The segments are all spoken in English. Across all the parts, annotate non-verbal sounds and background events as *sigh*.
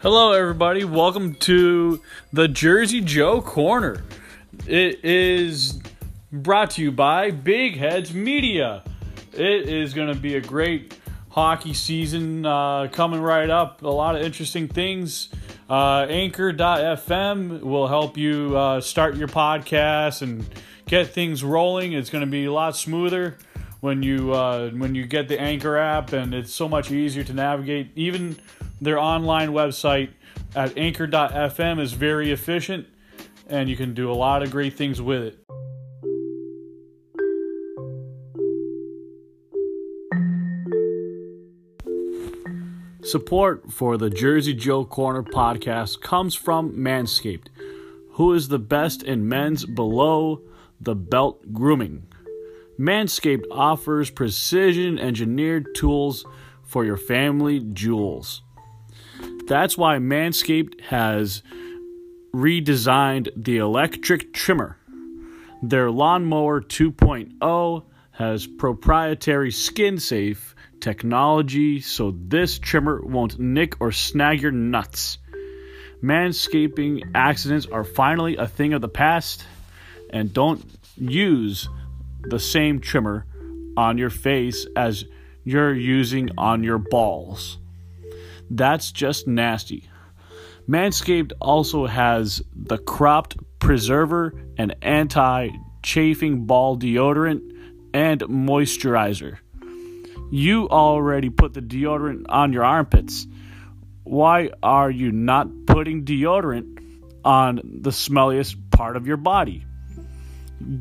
Hello, everybody. Welcome to the Jersey Joe Corner. It is brought to you by Big Heads Media. It is going to be a great hockey season uh, coming right up. A lot of interesting things. Uh, Anchor.fm will help you uh, start your podcast and get things rolling. It's going to be a lot smoother when you uh, when you get the Anchor app, and it's so much easier to navigate. Even their online website at Anchor.fm is very efficient, and you can do a lot of great things with it. Support for the Jersey Joe Corner podcast comes from Manscaped, who is the best in men's below the belt grooming. Manscaped offers precision engineered tools for your family jewels. That's why Manscaped has redesigned the electric trimmer. Their lawnmower 2.0 has proprietary skin safe technology so this trimmer won't nick or snag your nuts. Manscaping accidents are finally a thing of the past, and don't use the same trimmer on your face as you're using on your balls. That's just nasty. Manscaped also has the cropped preserver and anti chafing ball deodorant and moisturizer. You already put the deodorant on your armpits. Why are you not putting deodorant on the smelliest part of your body?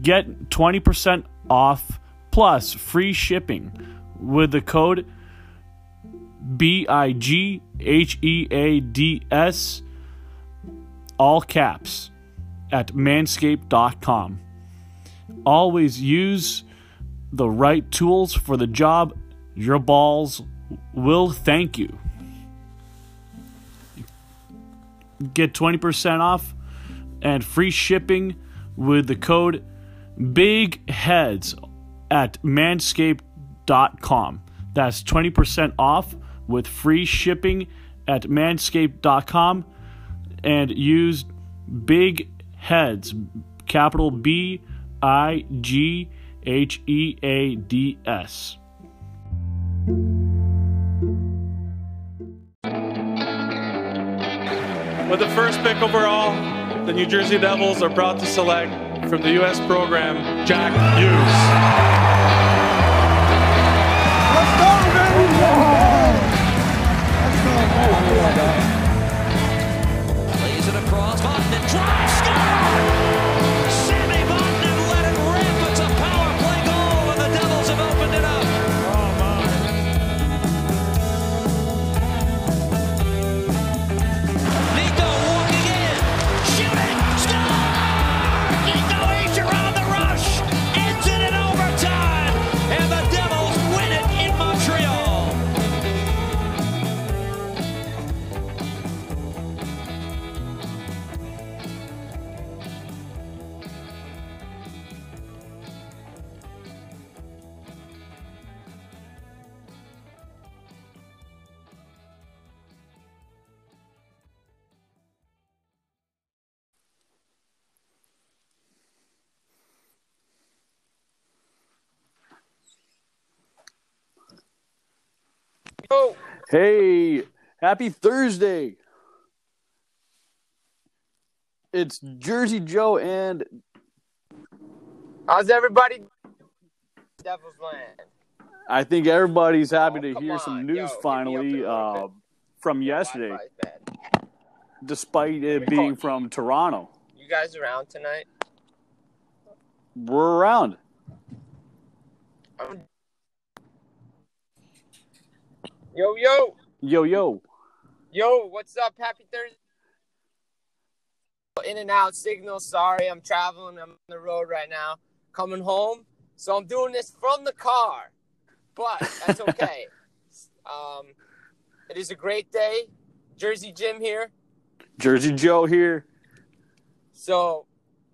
Get 20% off plus free shipping with the code B I G H E A D S, all caps, at manscaped.com. Always use the right tools for the job. Your balls will thank you. Get 20% off and free shipping with the code Big Heads at manscaped.com. That's 20% off with free shipping at manscaped.com and use Big Heads, capital B I G H E A D S. With the first pick overall, the New Jersey Devils are proud to select from the U.S. program Jack Hughes. Lays it across. Vatanen drives, Hey, happy Thursday. It's Jersey Joe and How's everybody? Devil's Land. I think everybody's happy Oh, to hear on. some news up finally there a little uh, from yesterday, despite it being from Toronto. You guys around tonight? We're around. I'm- Yo, yo, Yo, yo. yo, what's up? Happy Thursday. In and out signal. Sorry, I'm traveling. I'm on the road right now, coming home. So I'm doing this from the car, but that's *laughs* okay. um, it is a great day. Jersey Jim here. Jersey Joe here. So,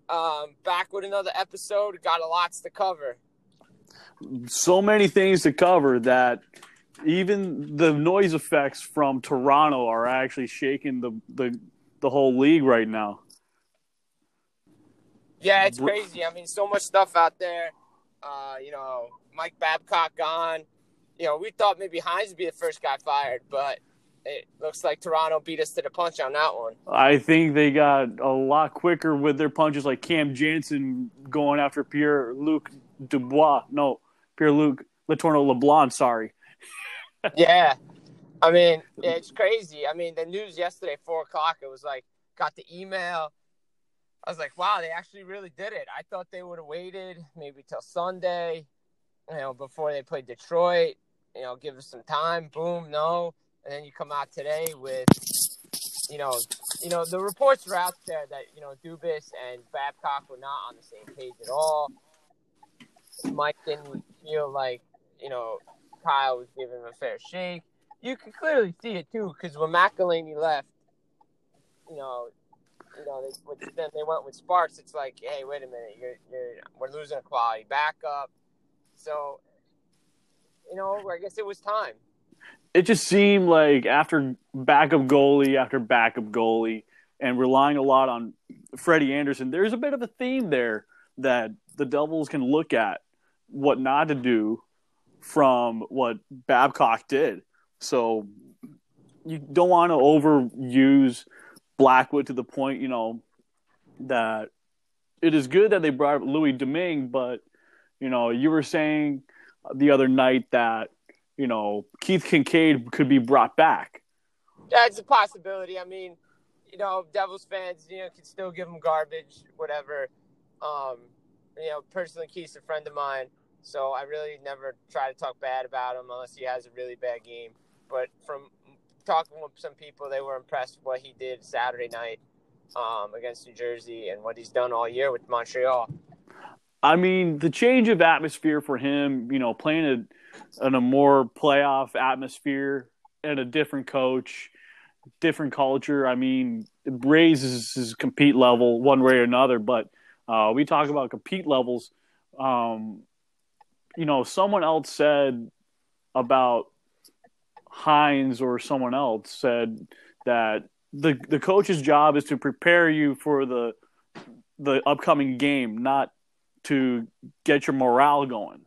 um, back with another episode. Got a lots to cover. So many things to cover that even the noise effects from Toronto are actually shaking the the, the whole league right now. Yeah, it's crazy. I mean, so much stuff out there. Uh, you know, Mike Babcock gone. You know, we thought maybe Hynes would be the first guy fired, but it looks like Toronto beat us to the punch on that one. I think they got a lot quicker with their punches, like Cam Janssen going after Pierre Luc Dubois. No, Pierre Luc Letourneau Leblond. Sorry. Yeah. I mean, *laughs* it's crazy. I mean, the news yesterday, four o'clock, it was like, got the email. I was like, wow, they actually really did it. I thought they would have waited maybe till Sunday, you know, before they played Detroit, you know, give us some time. Boom, no. And then you come out today with, you know, you know, the reports were out there that, you know, Dubas and Babcock were not on the same page at all. Mike didn't feel like, you know, Kyle was giving him a fair shake. You can clearly see it too, because when McElhinney left, you know, you know, they, then they went with Sparks. It's like, hey, wait a minute, you're, you're, we're losing a quality backup. So, you know, I guess it was time. It just seemed like after backup goalie after backup goalie, and relying a lot on Freddie Andersen, there's a bit of a theme there that the Devils can look at what not to do from what Babcock did. So you don't want to overuse Blackwood to the point, you know, that it is good that they brought Louis Domingue, but you know, you were saying the other night that you know Keith Kinkaid could be brought back. That's a possibility. I mean, you know, Devils fans, you know, can still give him garbage, whatever. Um, you know, personally, Keith's a friend of mine, so I really never try to talk bad about him unless he has a really bad game. But from talking with some people, they were impressed with what he did Saturday night um, against New Jersey and what he's done all year with Montreal. I mean, the change of atmosphere for him, you know, playing a, in a more playoff atmosphere and a different coach, different culture. I mean, raises his compete level one way or another. But uh, we talk about compete levels. Um, you know, someone else said about Hynes or someone else said that the the coach's job is to prepare you for the the upcoming game, not to get your morale going.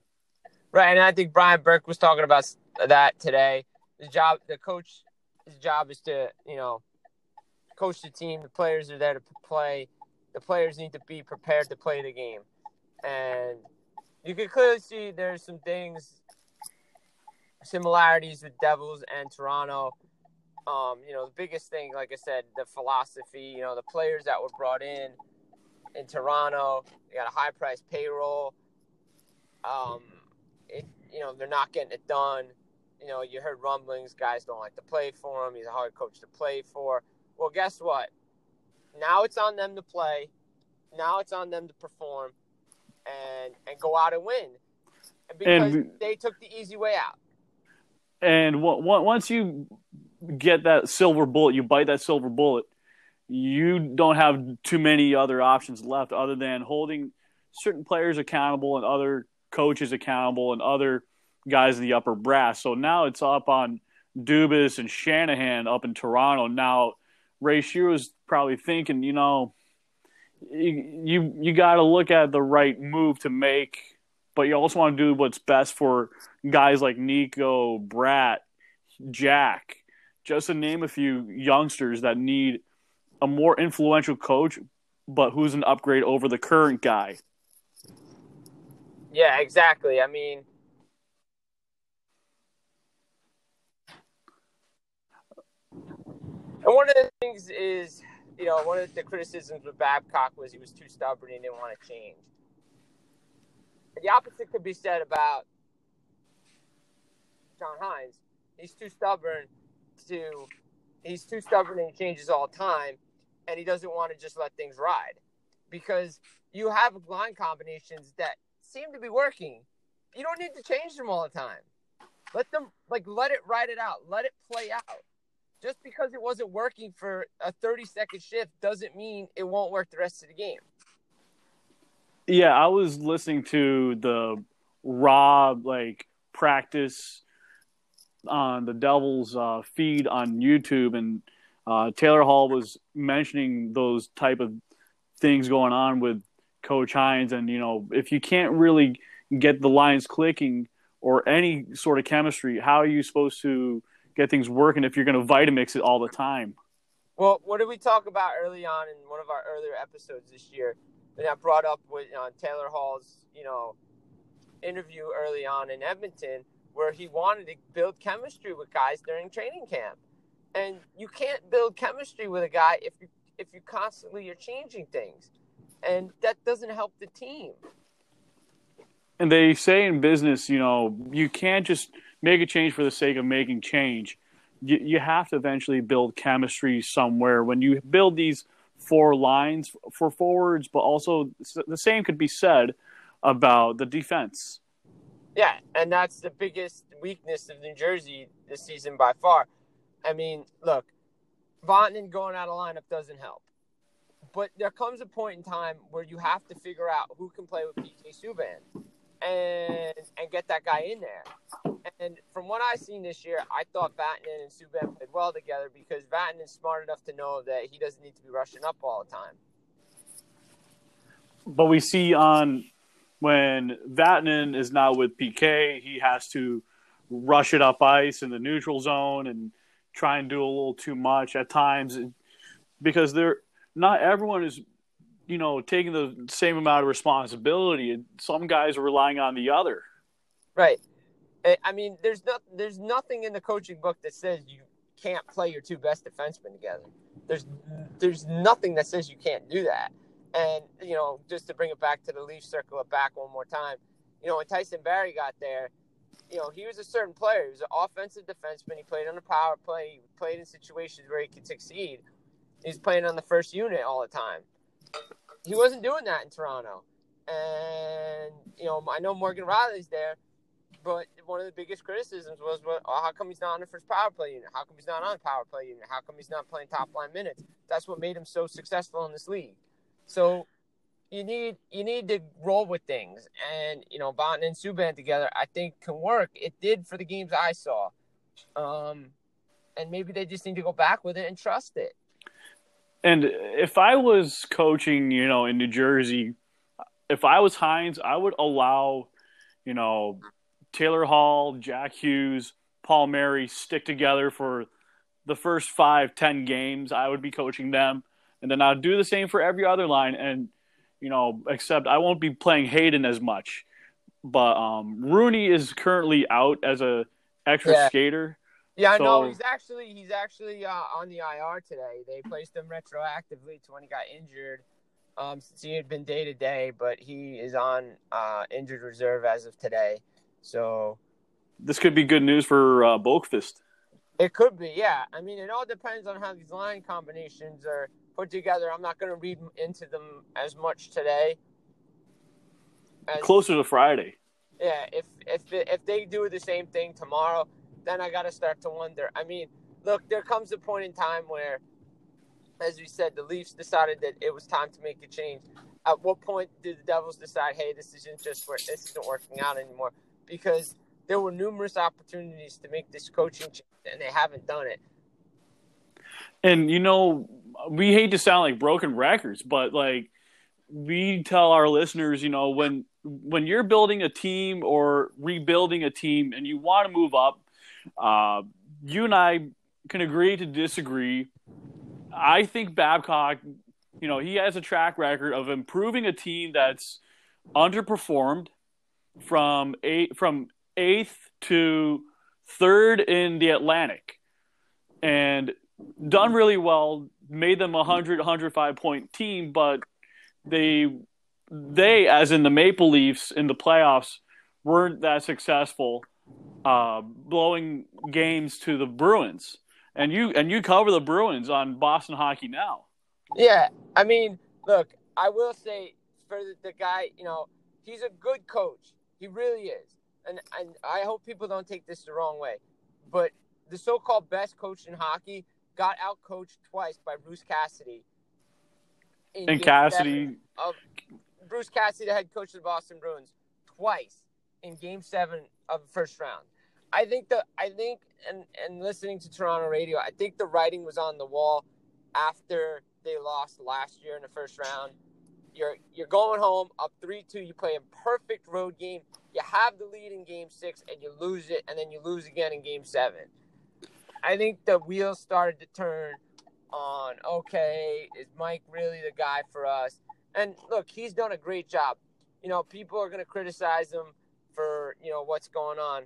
Right, and I think Brian Burke was talking about that today. The job, the coach, his job is to you know coach the team. The players are there to play. The players need to be prepared to play the game, and you can clearly see there's some things similarities with Devils and Toronto. Um, you know, the biggest thing, like I said, the philosophy. You know, the players that were brought in in Toronto, they got a high price payroll. Um, it, you know, they're not getting it done. You know, you heard rumblings, guys don't like to play for him. He's a hard coach to play for. Well, guess what? Now it's on them to play. Now it's on them to perform and and go out and win because And- they took the easy way out. And once you get that silver bullet, you bite that silver bullet, you don't have too many other options left other than holding certain players accountable and other coaches accountable and other guys in the upper brass. So now it's up on Dubas and Shanahan up in Toronto. Now Ray is probably thinking, you know, you you, got to look at the right move to make, but you also want to do what's best for guys like Nico, Bratt, Jack, just to name a few youngsters that need a more influential coach, but who's an upgrade over the current guy. Yeah, exactly. I mean, and one of the things is, you know, one of the criticisms with Babcock was he was too stubborn and didn't want to change. The opposite could be said about John Hynes. He's too stubborn to, he's too stubborn and he changes all the time, and he doesn't want to just let things ride because you have line combinations that seem to be working. You don't need to change them all the time. Let them like let it ride it out. Let it play out. Just because it wasn't working for a 30 second shift doesn't mean it won't work the rest of the game. Yeah, I was listening to the Rob like practice on the Devils uh, feed on YouTube, and uh, Taylor Hall was mentioning those type of things going on with Coach Hynes, and you know, if you can't really get the lines clicking or any sort of chemistry, how are you supposed to get things working if you're going to Vitamix it all the time? Well, what did we talk about early on in one of our earlier episodes this year? And I brought up with uh, Taylor Hall's, you know, interview early on in Edmonton, where he wanted to build chemistry with guys during training camp, and you can't build chemistry with a guy if you if you constantly are changing things, and that doesn't help the team. And they say in business, you know, you can't just make a change for the sake of making change. You, you have to eventually build chemistry somewhere. When you build these four lines for forwards, but also the same could be said about the defense. Yeah, and that's the biggest weakness of New Jersey this season by far. I mean, look, Vatanen going out of lineup doesn't help. But there comes a point in time where you have to figure out who can play with PK Subban and and get that guy in there. And from what I've seen this year, I thought Vatanen and Subban played well together because Vatanen is smart enough to know that he doesn't need to be rushing up all the time. But we see on when Vatanen is not with PK, he has to rush it up ice in the neutral zone and try and do a little too much at times because they're not everyone is you know taking the same amount of responsibility. Some guys are relying on the other. Right Uh, i mean there's not there's nothing in the coaching book that says you can't play your two best defensemen together there's there's nothing that says you can't do that and you know just to bring it back to the leaf circle it back one more time you know when tyson barrie got there you know, he was a certain player. He was an offensive defenseman. He played on the power play. He played in situations where he could succeed. He's playing on the first unit all the time. He wasn't doing that in Toronto. And, you know, I know Morgan Rielly's there, but one of the biggest criticisms was, well, oh, how come he's not on the first power play unit? How come he's not on power play unit? How come he's not playing top line minutes? That's what made him so successful in this league. So you need you need to roll with things, and you know, Bont and Subban together, I think can work. It did for the games I saw, um, and maybe they just need to go back with it and trust it. And if I was coaching, you know, in New Jersey, if I was Hynes, I would allow, you know, Taylor Hall, Jack Hughes, Palmieri stick together for the first five, ten games. I would be coaching them, and then I'd do the same for every other line and you know, except I won't be playing Hayden as much. But um, Rooney is currently out as a extra Yeah. skater. Yeah, I know he's actually he's actually uh, on the IR today. They placed him retroactively to when he got injured. Um, since he had been day to day, but he is on uh, injured reserve as of today. So This could be good news for uh, Boqvist. It could be, yeah. I mean, it all depends on how these line combinations are put together. I'm not going to read into them as much today. As, Closer to Friday. yeah, if if if they do the same thing tomorrow, then I got to start to wonder. I mean, look, there comes a point in time where, as we said, the Leafs decided that it was time to make a change. At what point did the Devils decide, hey, this isn't just wor- this isn't working out anymore? Because there were numerous opportunities to make this coaching change, and they haven't done it. And you know, we hate to sound like broken records, but like we tell our listeners, you know, when when you're building a team or rebuilding a team and you want to move up, uh, you and I can agree to disagree. I think Babcock, you know, he has a track record of improving a team that's underperformed from eight from eighth to third in the Atlantic, and done really well. Made them a 100, 105 point team, but they they as in the Maple Leafs in the playoffs weren't that successful, uh, blowing games to the Bruins. And you and you cover the Bruins on Boston Hockey Now. Yeah, I mean, look, I will say for the, the guy, you know, he's a good coach. He really is, and and I hope people don't take this the wrong way, but the so-called best coach in hockey got out-coached twice by Bruce Cassidy. in And Cassidy, of Bruce Cassidy, the head coach of the Boston Bruins, twice in Game Seven of the first round. I think the I think and and listening to Toronto radio, I think the writing was on the wall after they lost last year in the first round. You're you're going home up three two. You play a perfect road game. You have the lead in game six, and you lose it, and then you lose again in game seven. I think the wheels started to turn on. Okay, is Mike really the guy for us? And look, he's done a great job. You know, people are going to criticize him for you know what's going on.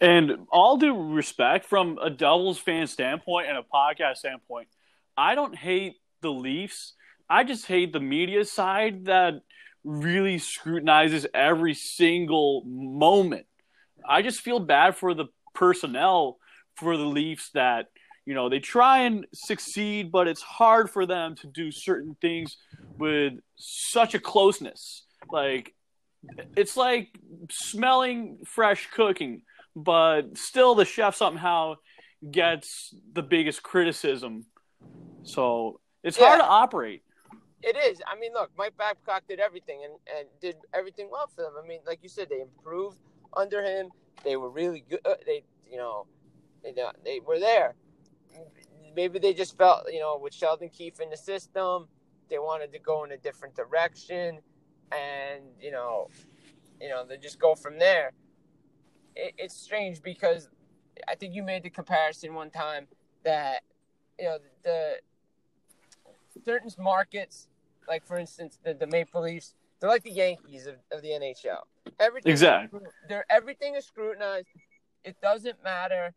And all due respect, from a Devils fan standpoint and a podcast standpoint, I don't hate the Leafs. I just hate the media side that really scrutinizes every single moment. I just feel bad for the personnel for the Leafs that you know they try and succeed, but it's hard for them to do certain things with such a closeness. Like it's like smelling fresh cooking, but still the chef somehow gets the biggest criticism. So it's Yeah. hard to operate. It is. I mean, look, Mike Babcock did everything and, and did everything well for them. I mean, like you said, they improved under him. They were really good. uh, They, you know, they, they were there. Maybe they just felt, you know, with Sheldon Keefe in the system, they wanted to go in a different direction, and you know, you know, they just go from there. It, it's strange because I think you made the comparison one time that you know the certain markets, like for instance the, the Maple Leafs, they're like the Yankees of, of the NHL. Everything Exactly. they're everything is scrutinized. It doesn't matter,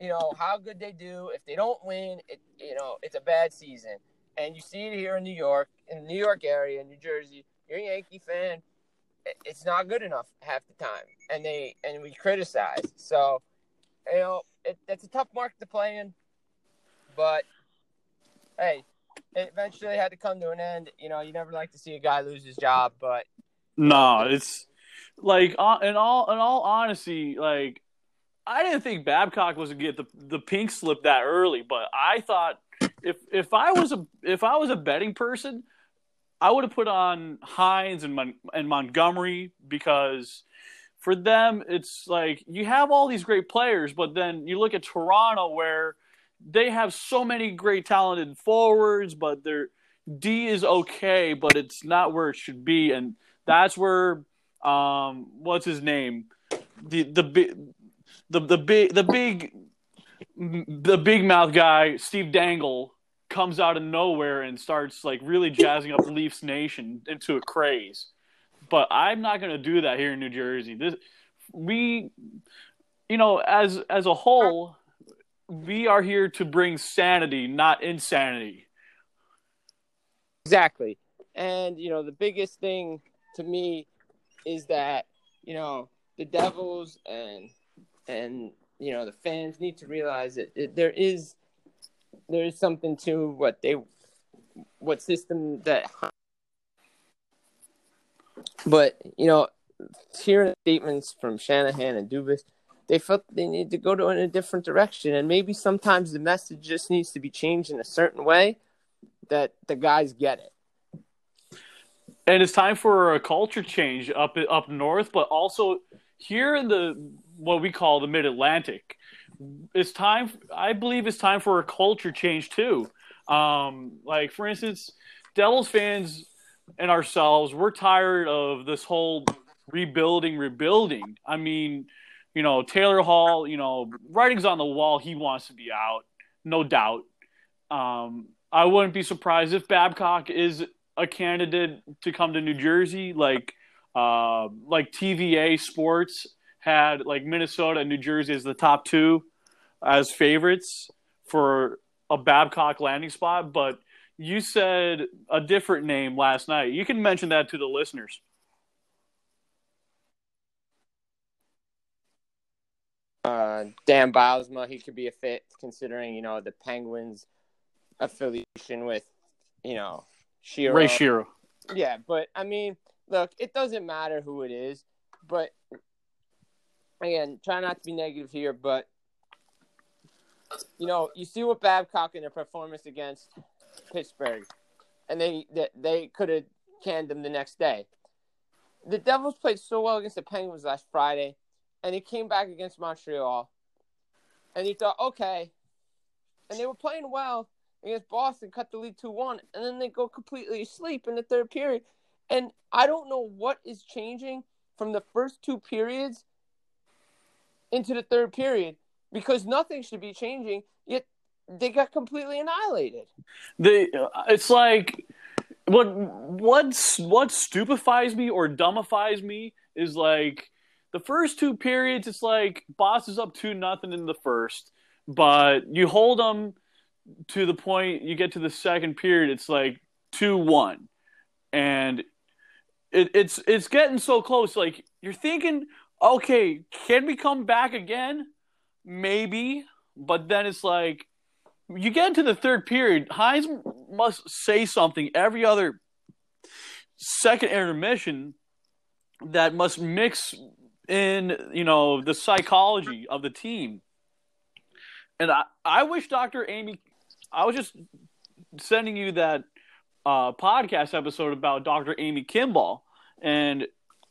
you know, how good they do. If they don't win, it you know, it's a bad season. And you see it here in New York, in the New York area, New Jersey. You're a Yankee fan. It's not good enough half the time, and they and we criticize. So, you know, it, it's a tough market to play in. But hey, it eventually had to come to an end. You know, you never like to see a guy lose his job, but No, it's like uh, in all in all honesty, like I didn't think Babcock was gonna get the the pink slip that early, but I thought if if I was a if I was a betting person, I would have put on Hynes and Mon- and Montgomery because for them it's like you have all these great players, but then you look at Toronto where they have so many great talented forwards, but their D is okay, but it's not where it should be, and that's where um what's his name the the big the the big the big the big mouth guy Steve Dangle comes out of nowhere and starts like really jazzing up Leafs Nation into a craze. But I'm not going to do that here in New Jersey. This we you know as as a whole we are here to bring sanity, not insanity. Exactly. And, you know, the biggest thing to me is that, you know, the Devils and, and, you know, the fans need to realize that there is, there is something to what they, what system that, but, you know, hearing statements from Shanahan and Dubas, they felt they need to go to in a different direction. And maybe sometimes the message just needs to be changed in a certain way that the guys get it. and it's time for a culture change up up north, but also here in the what we call the Mid Atlantic. It's time. I believe it's time for a culture change too. Um, like for instance, Devils fans and ourselves, we're tired of this whole rebuilding, rebuilding. I mean, you know, Taylor Hall, you know, writing's on the wall. He wants to be out, no doubt. Um, I wouldn't be surprised if Babcock is a candidate to come to New Jersey, like uh, like TVA Sports had like Minnesota and New Jersey as the top two as favorites for a Babcock landing spot. But you said a different name last night. You can mention that to the listeners. Uh, Dan Bylsma, he could be a fit considering, you know, the Penguins affiliation with, you know, Shero. Ray Shero. Yeah, but I mean, look, it doesn't matter who it is, but again, try not to be negative here, but you know, you see what Babcock in their performance against Pittsburgh, and they they, they could have canned them the next day. The Devils played so well against the Penguins last Friday, and he came back against Montreal and you thought, okay, and they were playing well against Boston, cut the lead two one, and then they go completely asleep in the third period. And I don't know what is changing from the first two periods into the third period because nothing should be changing. Yet they got completely annihilated. They, it's like what what's what stupefies me or dumbifies me is like the first two periods. It's like Boss is up two nothing in the first, but you hold them to the point you get to the second period. It's like two one, and it, it's it's getting so close. Like you're thinking, okay, can we come back again? Maybe, but then it's like you get into the third period. Hynes must say something every other second intermission that must mix in, you know, the psychology of the team. And I, I wish Dr. Amy, I was just sending you that uh, podcast episode about Dr. Amy Kimball, and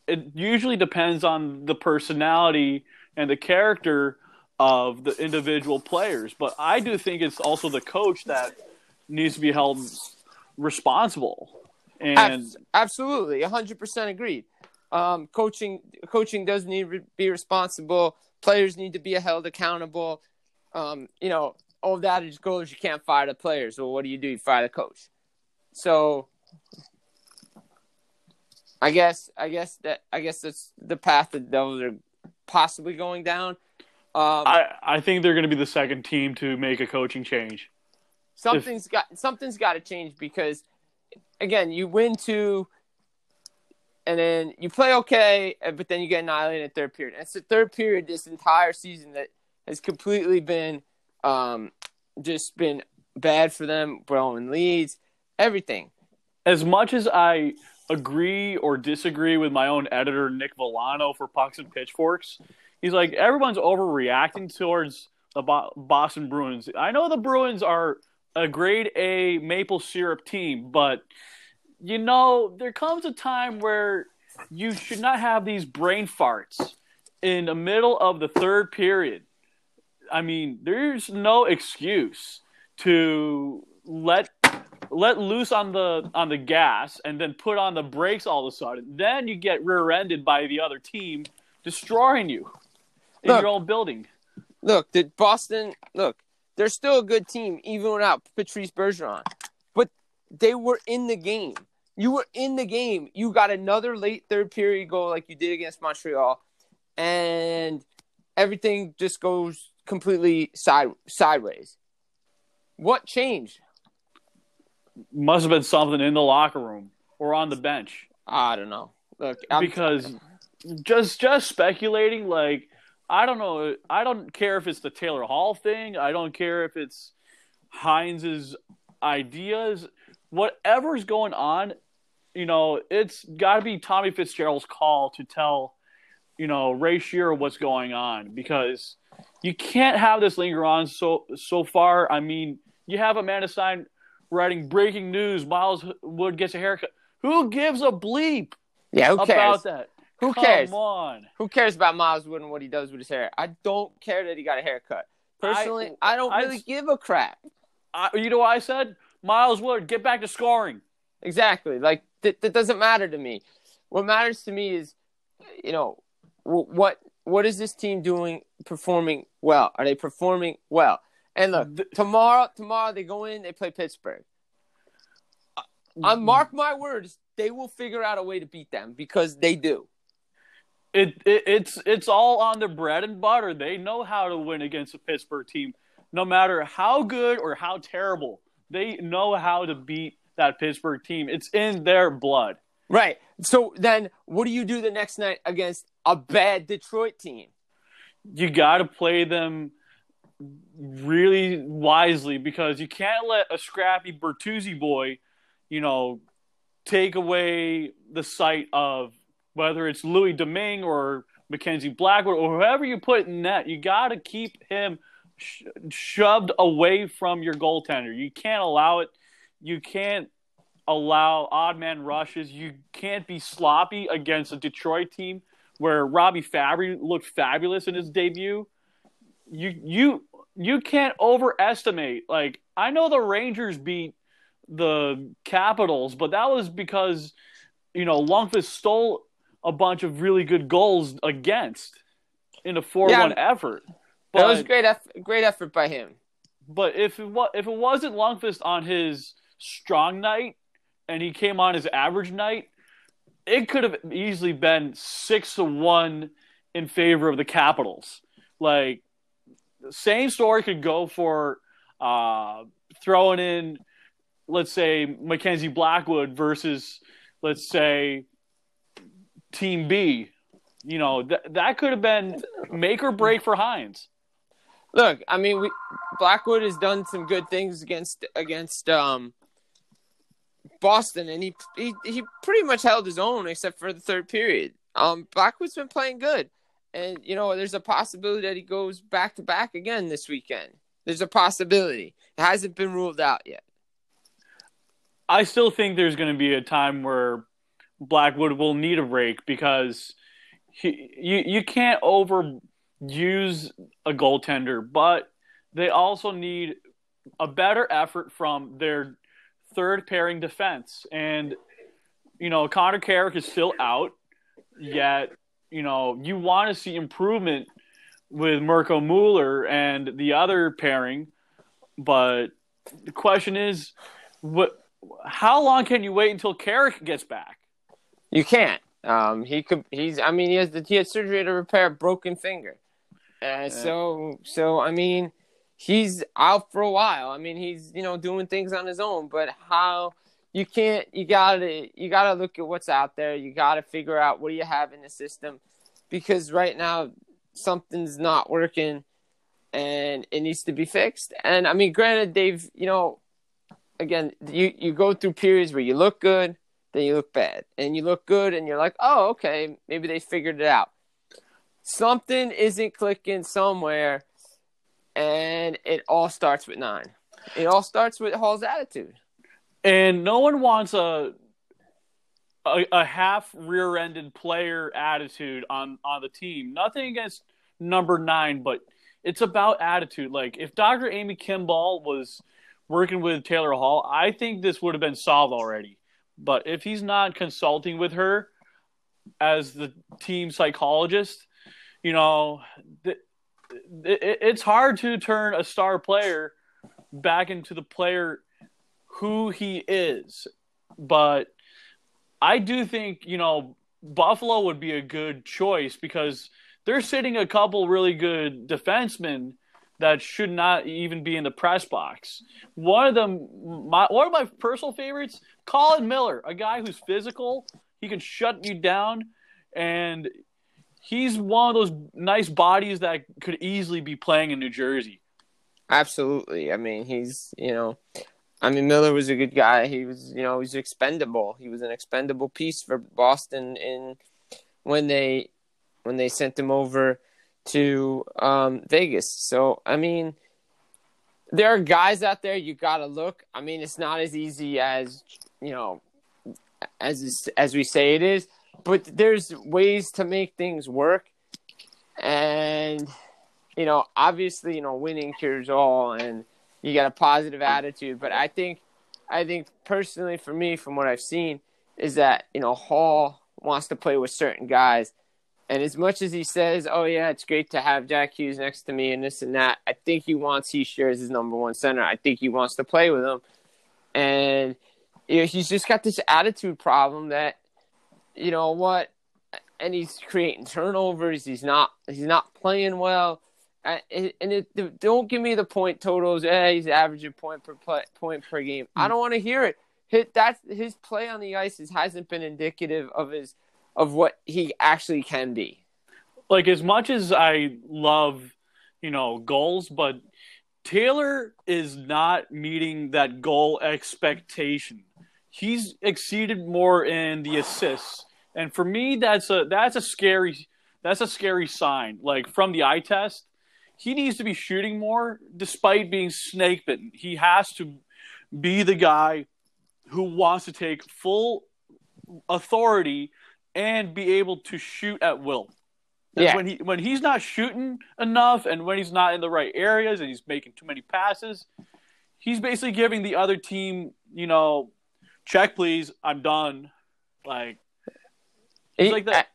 it usually depends on the personality and the character of the individual players. But I do think it's also the coach that needs to be held responsible. And Abs- absolutely, hundred percent agreed. Um, coaching coaching does need to be responsible. Players need to be held accountable. Um, you know, all that just goes. You can't fire the players. Well, what do you do? You fire the coach. So, I guess I guess that I guess that's the path that those are possibly going down. Um, I, I think they're going to be the second team to make a coaching change. something's got something's got to change because again you win two and then you play okay but then you get annihilated in the third period and it's the third period this entire season that has completely been um just been bad for them blowing leads everything As much as I agree or disagree with my own editor, Nick Volano for Pucks and Pitchforks, he's like, everyone's overreacting towards the Boston Bruins. I know the Bruins are a grade A maple syrup team, but you know, there comes a time where you should not have these brain farts in the middle of the third period. I mean, there's no excuse to let let loose on the on the gas and then put on the brakes all of a sudden. Then you get rear-ended by the other team, destroying you in Look. your own building. look did boston look they're still a good team even without patrice bergeron but they were in the game you were in the game. You got another late third period goal like you did against montreal and everything just goes completely side sideways. What changed? Must have been something in the locker room or on the bench. I don't know. Look I'm, because just just speculating like I don't know. I don't care if it's the Taylor Hall thing. I don't care if it's Hynes's ideas whatever's going on you know it's got to be Tommy Fitzgerald's call to tell you know Ray Shero what's going on because you can't have this linger on so so far I mean you have a Amanda Stein writing breaking news Miles Wood gets a haircut who gives a bleep yeah who cares about that Who cares? Come cares? on. Who cares about Miles Wood and what he does with his hair? I don't care that he got a haircut. Personally, I, don't I- really give a crap. I, you know what I said? Miles Wood, get back to scoring. Exactly. Like that, that doesn't matter to me. What matters to me is, you know, wh- what what is this team doing? Performing well? Are they performing well? And look, The- tomorrow, tomorrow they go in, they play Pittsburgh. Uh, I mark my words, they will figure out a way to beat them because they do. It, it it's it's all on their bread and butter. They know how to win against a Pittsburgh team, no matter how good or how terrible. They know how to beat that Pittsburgh team. It's in their blood. Right. So then, what do you do the next night against a bad Detroit team? You got to play them really wisely because you can't let a scrappy Bertuzzi boy, you know, take away the sight of whether it's Louis Domingue or Mackenzie Blackwood or whoever you put in net. You got to keep him sh- shoved away from your goaltender. You can't allow it. You can't allow odd man rushes. You can't be sloppy against a Detroit team where Robby Fabbri looked fabulous in his debut. You you you can't overestimate. Like I know the Rangers beat the Capitals, but that was because you know Lundqvist stole a bunch of really good goals against in a four-one Yeah. effort. That was But- great, eff- great effort by him. But if it wa- if it wasn't Lundqvist on his strong night and he came on his average night, it could have easily been six to one in favor of the Capitals. Like same story could go for uh, throwing in, let's say Mackenzie Blackwood versus, let's say, Team B. You know that that could have been make or break for Hynes. Look, I mean, we, Blackwood has done some good things against against um, Boston, and he, he he pretty much held his own except for the third period. Um, Blackwood's been playing good, and you know, there's a possibility that he goes back to back again this weekend. There's a possibility. It hasn't been ruled out yet. I still think there's going to be a time where Blackwood will need a break because he, you you can't overuse a goaltender, but they also need a better effort from their third pairing defense. And you know, Connor Carrick is still out, yet you know you want to see improvement with Mirco Mueller and the other pairing, but the question is, what? How long can you wait until Carrick gets back? You can't. Um, he could. He's. I mean, he has. He had surgery to repair a broken finger. Uh, So, so I mean, he's out for a while. I mean, he's you know doing things on his own. But how? You can't. You gotta. You gotta look at what's out there. You gotta figure out what do you have in the system, because right now something's not working, and it needs to be fixed. And I mean, granted, they've you know, again, you you go through periods where you look good then you look bad. And you look good and you're like, oh, okay, maybe they figured it out. Something isn't clicking somewhere, and it all starts with nine. It all starts with Hall's attitude. And no one wants a a, a half rear-ended player attitude on on the team. Nothing against number nine, but it's about attitude. Like if Dr. Amy Kimball was working with Taylor Hall, I think this would have been solved already. But if he's not consulting with her as the team psychologist, you know, th- it, it's hard to turn a star player back into the player who he is. But I do think, you know, Buffalo would be a good choice because they're sitting a couple really good defensemen that should not even be in the press box. One of them, my, one of my personal favorites, Colin Miller, a guy who's physical. He can shut you down, and he's one of those nice bodies that could easily be playing in New Jersey. Absolutely. I mean, he's, you know, I mean, Miller was a good guy. He was, you know, he's expendable. He was an expendable piece for Boston in when they when they sent him over to um, Vegas. So, I mean, there are guys out there you got to look. I mean, it's not as easy as, you know, as as we say it is, but there's ways to make things work. And you know, obviously, you know, winning cures all and you got a positive attitude, but I think I think personally for me from what I've seen is that, you know, Hall wants to play with certain guys and as much as he says, "Oh yeah, it's great to have Jack Hughes next to me and this and that," I think he wants he shares his number one center. I think he wants to play with him, and you know, he's just got this attitude problem that, you know what, and he's creating turnovers. He's not he's not playing well, uh, and it, don't give me the point totals. Hey, he's averaging point per play, point per game. I don't want to hear it. Hit that his play on the ice is, hasn't been indicative of his of what he actually can be. like as much as I love, you know, goals, but Taylor is not meeting that goal expectation. He's exceeded more in the assists. And for me that's a that's a scary that's a scary sign. Like from the eye test, he needs to be shooting more despite being snake bitten. He has to be the guy who wants to take full authority and be able to shoot at will. Yeah. When he when he's not shooting enough, and when he's not in the right areas, and he's making too many passes, he's basically giving the other team, you know, check please, I'm done. Like he's He- like that.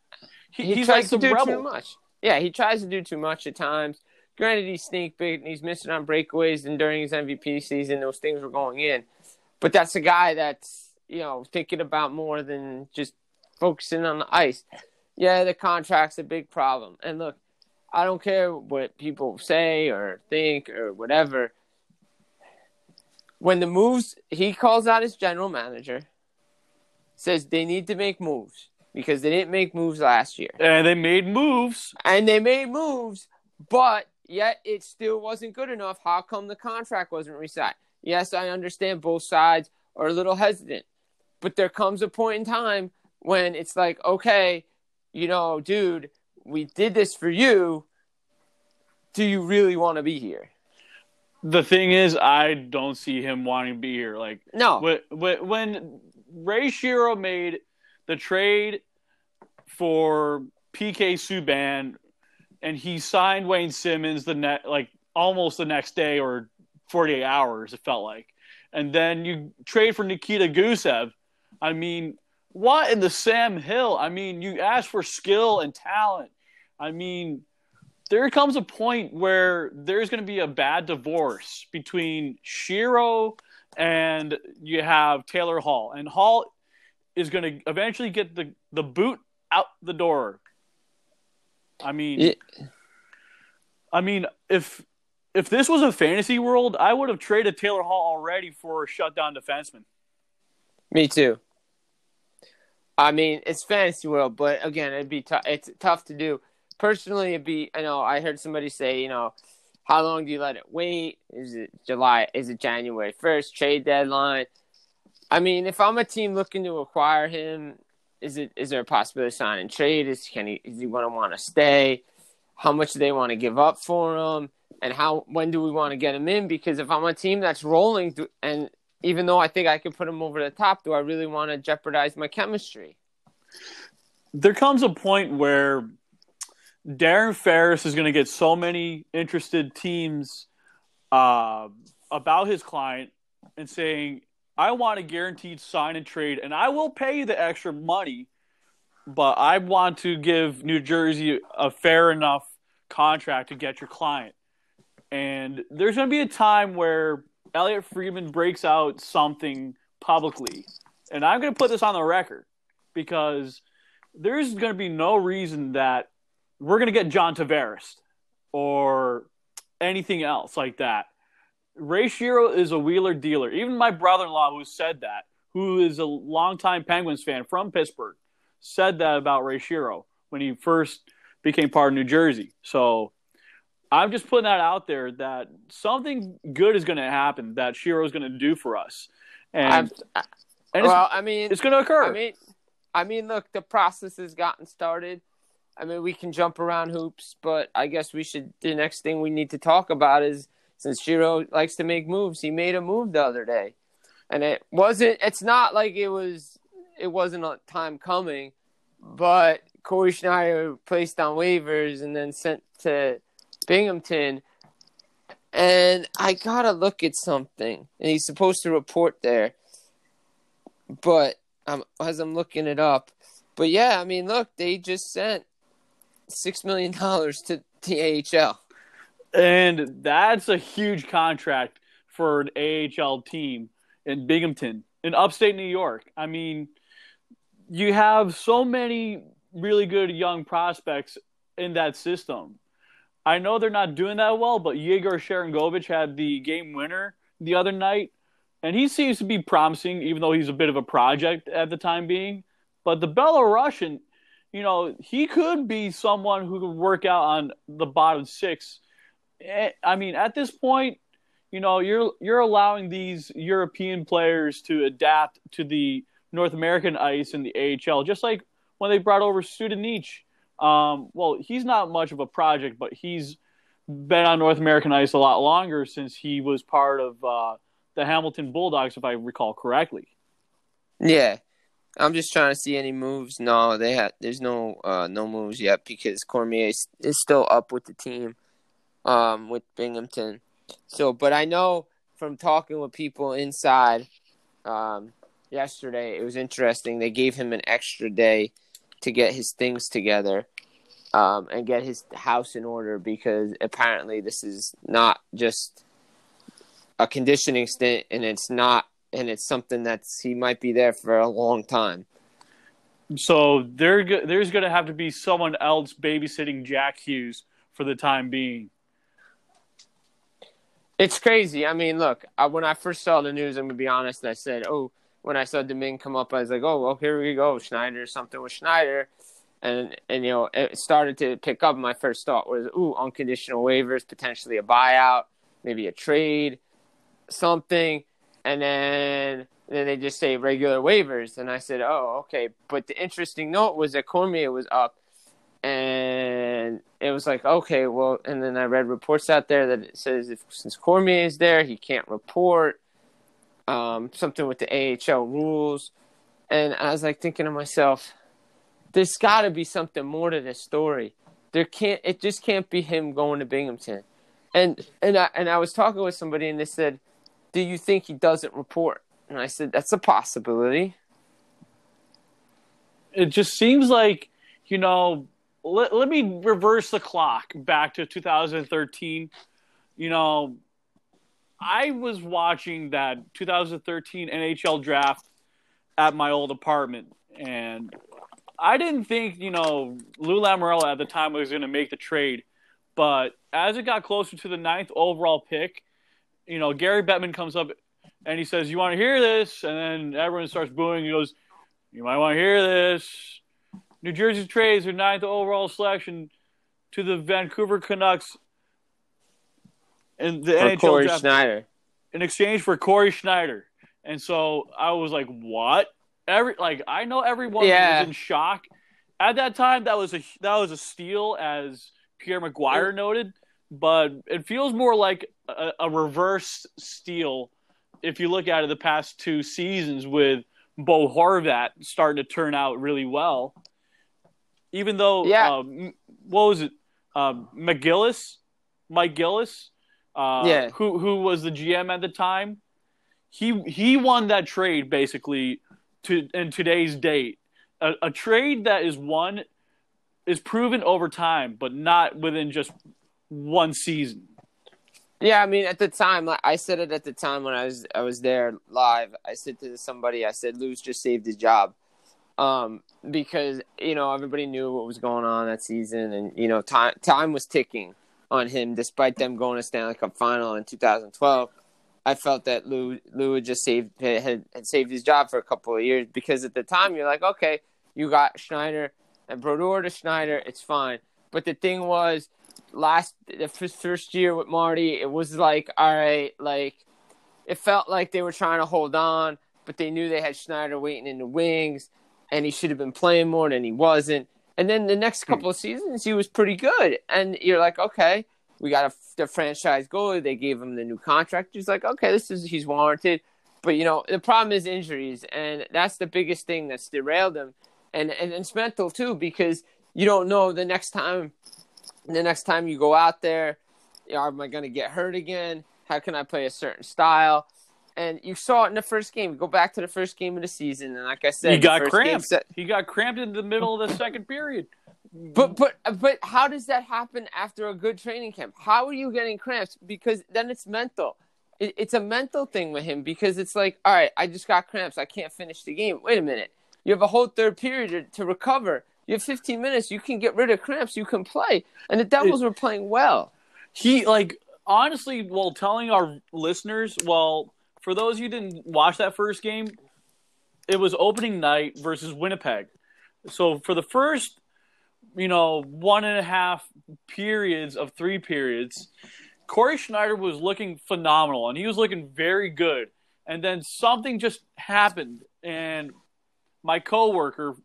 He, he he's tries like to do rebel. too much. Yeah, he tries to do too much at times. Granted, he's sneak big and he's missing on breakaways, and during his MVP season, those things were going in. But that's a guy that's you know thinking about more than just focusing on the ice. Yeah, the contract's a big problem. And look, I don't care what people say or think or whatever. When the moves, he calls out his general manager, says they need to make moves because they didn't make moves last year And they made moves. and they made moves, but yet it still wasn't good enough. How come the contract wasn't re-signed? Yes, I understand both sides are a little hesitant, but there comes a point in time when it's like, okay, you know, dude, we did this for you. Do you really want to be here? The thing is, I don't see him wanting to be here. Like No. when when, Ray Shero made the trade for PK Subban, and he signed Wayne Simmonds the net like almost the next day or 48 hours. It felt like, and then you trade for Nikita Gusev. I mean, what in the Sam Hill? I mean, you ask for skill and talent. I mean, there comes a point where there's going to be a bad divorce between Shero and you have Taylor Hall, and Hall is going to eventually get the the boot out the door. I mean. I mean, if if this was a fantasy world, I would have traded Taylor Hall already for a shutdown defenseman. Me too. I mean, it's fantasy world, but again, it'd be tough. It's tough to do. Personally, it'd be. I know I heard somebody say, you know, how long do you let it wait? Is it July? Is it January first? Trade deadline. I mean, if I'm a team looking to acquire him, is it is there a possibility of sign and trade? Is can he is he going to want to stay? How much do they want to give up for him? And how when do we want to get him in? Because if I'm a team that's rolling and even though I think I could put him over the top, do I really want to jeopardize my chemistry? there comes a point where Darren Ferris is going to get so many interested teams uh, about his client and saying, I want a guaranteed sign and trade, and I will pay you the extra money, but I want to give New Jersey a fair enough contract to get your client. And there's going to be a time where Elliotte Friedman breaks out something publicly. And I'm going to put this on the record because there's going to be no reason that we're going to get John Tavares or anything else like that. Ray Shero is a wheeler dealer. Even my brother-in-law, who said that, who is a longtime Penguins fan from Pittsburgh, said that about Ray Shero when he first became part of New Jersey. So I'm just putting that out there that something good is going to happen that Shero is going to do for us, and, I'm, and well, I mean, it's going to occur. I mean, I mean, look, the process has gotten started. I mean, we can jump around hoops, but I guess we should. The next thing we need to talk about is since Shero likes to make moves, he made a move the other day, and it wasn't. It's not like it was. It wasn't a time coming, but Cory Schneider placed on waivers and then sent to Binghamton. And I gotta look at something, and he's supposed to report there. But um, as I'm looking it up, but yeah, I mean, look, they just sent six million dollars to the AHL. And that's a huge contract for an AHL team in Binghamton, in upstate New York. I mean, you have so many really good young prospects in that system. I know they're not doing that well, but Yegor Sharangovich had the game winner the other night, and he seems to be promising, even though he's a bit of a project at the time being. But the Belarusian, you know, he could be someone who could work out on the bottom six. Eh, I mean, at this point, you know, you're you're allowing these European players to adapt to the North American ice in the AHL, just like when they brought over Studenic. Um, well, he's not much of a project, but he's been on North American ice a lot longer since he was part of uh, the Hamilton Bulldogs, if I recall correctly. Yeah, I'm just trying to see any moves. No, they had. There's no uh, no moves yet because Cormier is, is still up with the team, um, with Binghamton. So, but I know from talking with people inside, um, yesterday it was interesting. They gave him an extra day to get his things together, um, and get his house in order because apparently this is not just a conditioning stint, and it's not and it's something that's he might be there for a long time. So there, there's going to have to be someone else babysitting Jack Hughes for the time being. It's crazy. I mean, look, I, when I first saw the news, I'm gonna be honest. I said, "Oh," when I saw Domingue come up, I was like, "Oh, well, here we go, Schneider, something with Schneider," and and you know, it started to pick up. My first thought was, "Ooh, unconditional waivers, potentially a buyout, maybe a trade, something," and then then they just say regular waivers, and I said, "Oh, okay." But the interesting note was that Cormier was up, and it was like, okay, well, and then I read reports out there that it says if since Cormier is there, he can't report um, something with the AHL rules, and I was like thinking to myself, there's got to be something more to this story. There can't, it just can't be him going to Binghamton, and and I and I was talking with somebody, and they said, do you think he doesn't report? And I said, that's a possibility. It just seems like, you know, let, let me reverse the clock back to 2013. You know, I was watching that 2013 NHL draft at my old apartment, and I didn't think, you know, Lou Lamoriello at the time was going to make the trade. But as it got closer to the ninth overall pick, you know, Gary Bettman comes up and he says, "You want to hear this?" And then everyone starts booing. He goes, "You might want to hear this." New Jersey trades their ninth overall selection to the Vancouver Canucks in the Or NHL Cory draft Schneider. in exchange for Cory Schneider. And so I was like, "What?" Every like I know everyone Yeah. was in shock at that time. That was a that was a steal, as Pierre McGuire noted. But it feels more like a, a reverse steal if you look at it the past two seasons with Bo Horvat starting to turn out really well. Even though, Yeah. um, what was it, um, McGillis, Mike Gillis, uh, Yeah. who who was the GM at the time, he he won that trade basically to in today's date. A, a trade that is won is proven over time, but not within just one season. Yeah, I mean, at the time, I said it at the time when I was I was there live. I said to somebody, I said, "Lou's just saved his job," um, because you know everybody knew what was going on that season, and you know time time was ticking on him, despite them going to Stanley Cup final in 2012. I felt that Lou Lou had just saved had, had saved his job for a couple of years because at the time you're like, okay, you got Schneider and Brodeur to Schneider, it's fine. But the thing was, last the f- first year with Marty, it was like, all right, like it felt like they were trying to hold on, but they knew they had Schneider waiting in the wings, and he should have been playing more than he wasn't. And then the next hmm. couple of seasons, he was pretty good, and you're like, okay, we got a the franchise goalie. They gave him the new contract. He's like, okay, this is he's warranted. But you know, the problem is injuries, and that's the biggest thing that's derailed him. And and it's mental too because you don't know the next time, the next time you go out there, am I going to get hurt again? How can I play a certain style? And you saw it in the first game. Go back to the first game of the season, and like I said, He got cramped. set- He got cramped in the middle of the second period. But but but how does that happen after a good training camp? How are you getting cramps? Because then it's mental. It, it's a mental thing with him because it's like, all right, I just got cramps. I can't finish the game. Wait a minute. You have a whole third period to, to recover. You have 15 minutes. You can get rid of cramps. You can play. And the Devils were playing well. He like honestly, while telling our listeners, well, for those of you who didn't watch that first game, it was opening night versus Winnipeg. So for the first, you know, one and a half periods of three periods, Cory Schneider was looking phenomenal and he was looking very good. And then something just happened, and my coworker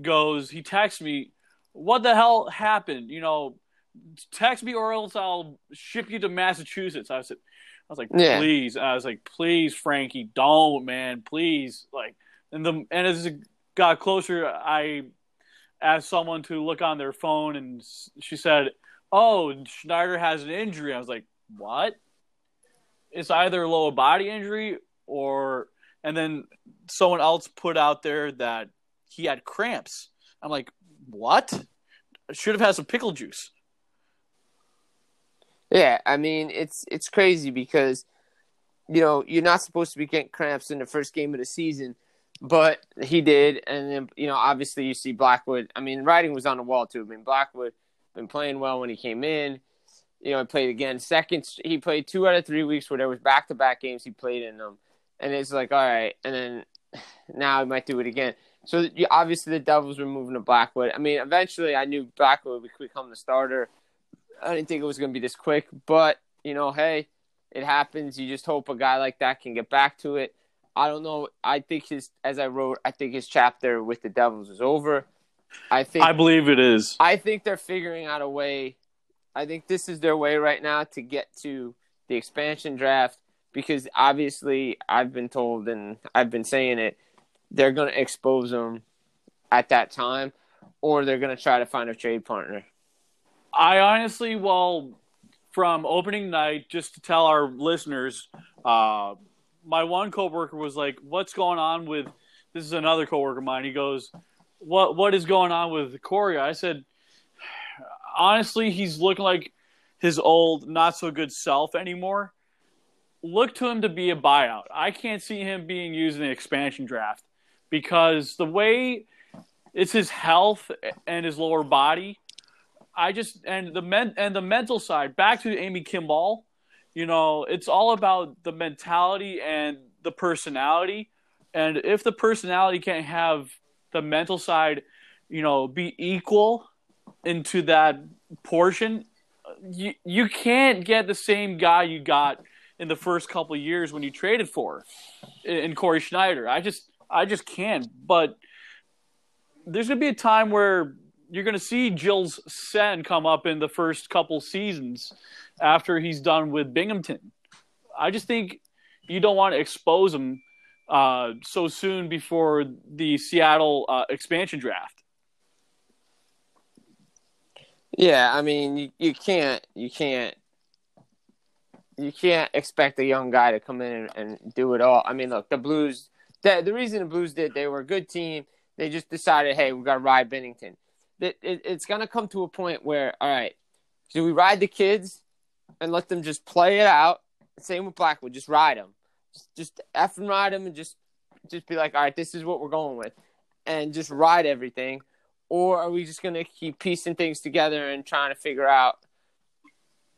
goes, he texts me, "What the hell happened?" You know, text me or else I'll ship you to Massachusetts. I said, I was like, Yeah. please. I was like, please, Frankie, don't, man, please. Like, and the and as it got closer, I asked someone to look on their phone, and she said, "Oh, Schneider has an injury." I was like, "What?" It's either a lower body injury or, and then someone else put out there that he had cramps. I'm like, "What?" I should have had some pickle juice. Yeah, I mean it's it's crazy because you know you're not supposed to be getting cramps in the first game of the season, but he did, and then you know obviously you see Blackwood. I mean, writing was on the wall too. I mean, Blackwood been playing well when he came in. You know, he played again. Second, he played two out of three weeks where there was back to back games he played in them, and it's like all right, and then *sighs* now he might do it again. So you, obviously the Devils were moving to Blackwood. I mean, eventually I knew Blackwood would become the starter. I didn't think it was going to be this quick, but you know, hey, it happens. You just hope a guy like that can get back to it. I don't know. I think his, as I wrote, I think his chapter with the Devils is over. I think I believe it is. I think they're figuring out a way. I think this is their way right now to get to the expansion draft because obviously I've been told and I've been saying it, they're going to expose them at that time or they're going to try to find a trade partner. I honestly, well, from opening night, just to tell our listeners, uh, my one coworker was like, "What's going on with?" This is another coworker of mine. He goes, "What What is going on with Cory?" I said, "Honestly, he's looking like his old, not so good self anymore. Look to him to be a buyout. I can't see him being used in the expansion draft because the way it's his health and his lower body." I just and the men and the mental side. Back to Amy Kimball, you know, it's all about the mentality and the personality. And if the personality can't have the mental side, you know, be equal into that portion, you you can't get the same guy you got in the first couple years when you traded for in Cory Schneider. I just I just can't. But there's gonna be a time where you're going to see Gilles Senn come up in the first couple seasons after he's done with Binghamton. I just think you don't want to expose him uh, so soon before the Seattle uh, expansion draft. Yeah, I mean, you, you can't you can't you can't expect a young guy to come in and, and do it all. I mean, look, the Blues. The, the reason the Blues did, they were a good team. They just decided, hey, we got to ride Binnington. It, it, it's going to come to a point where, all right, do we ride the kids and let them just play it out? Same with Blackwood, just ride them, just, just f and ride them, and just just be like, all right, this is what we're going with, and just ride everything, or are we just going to keep piecing things together and trying to figure out,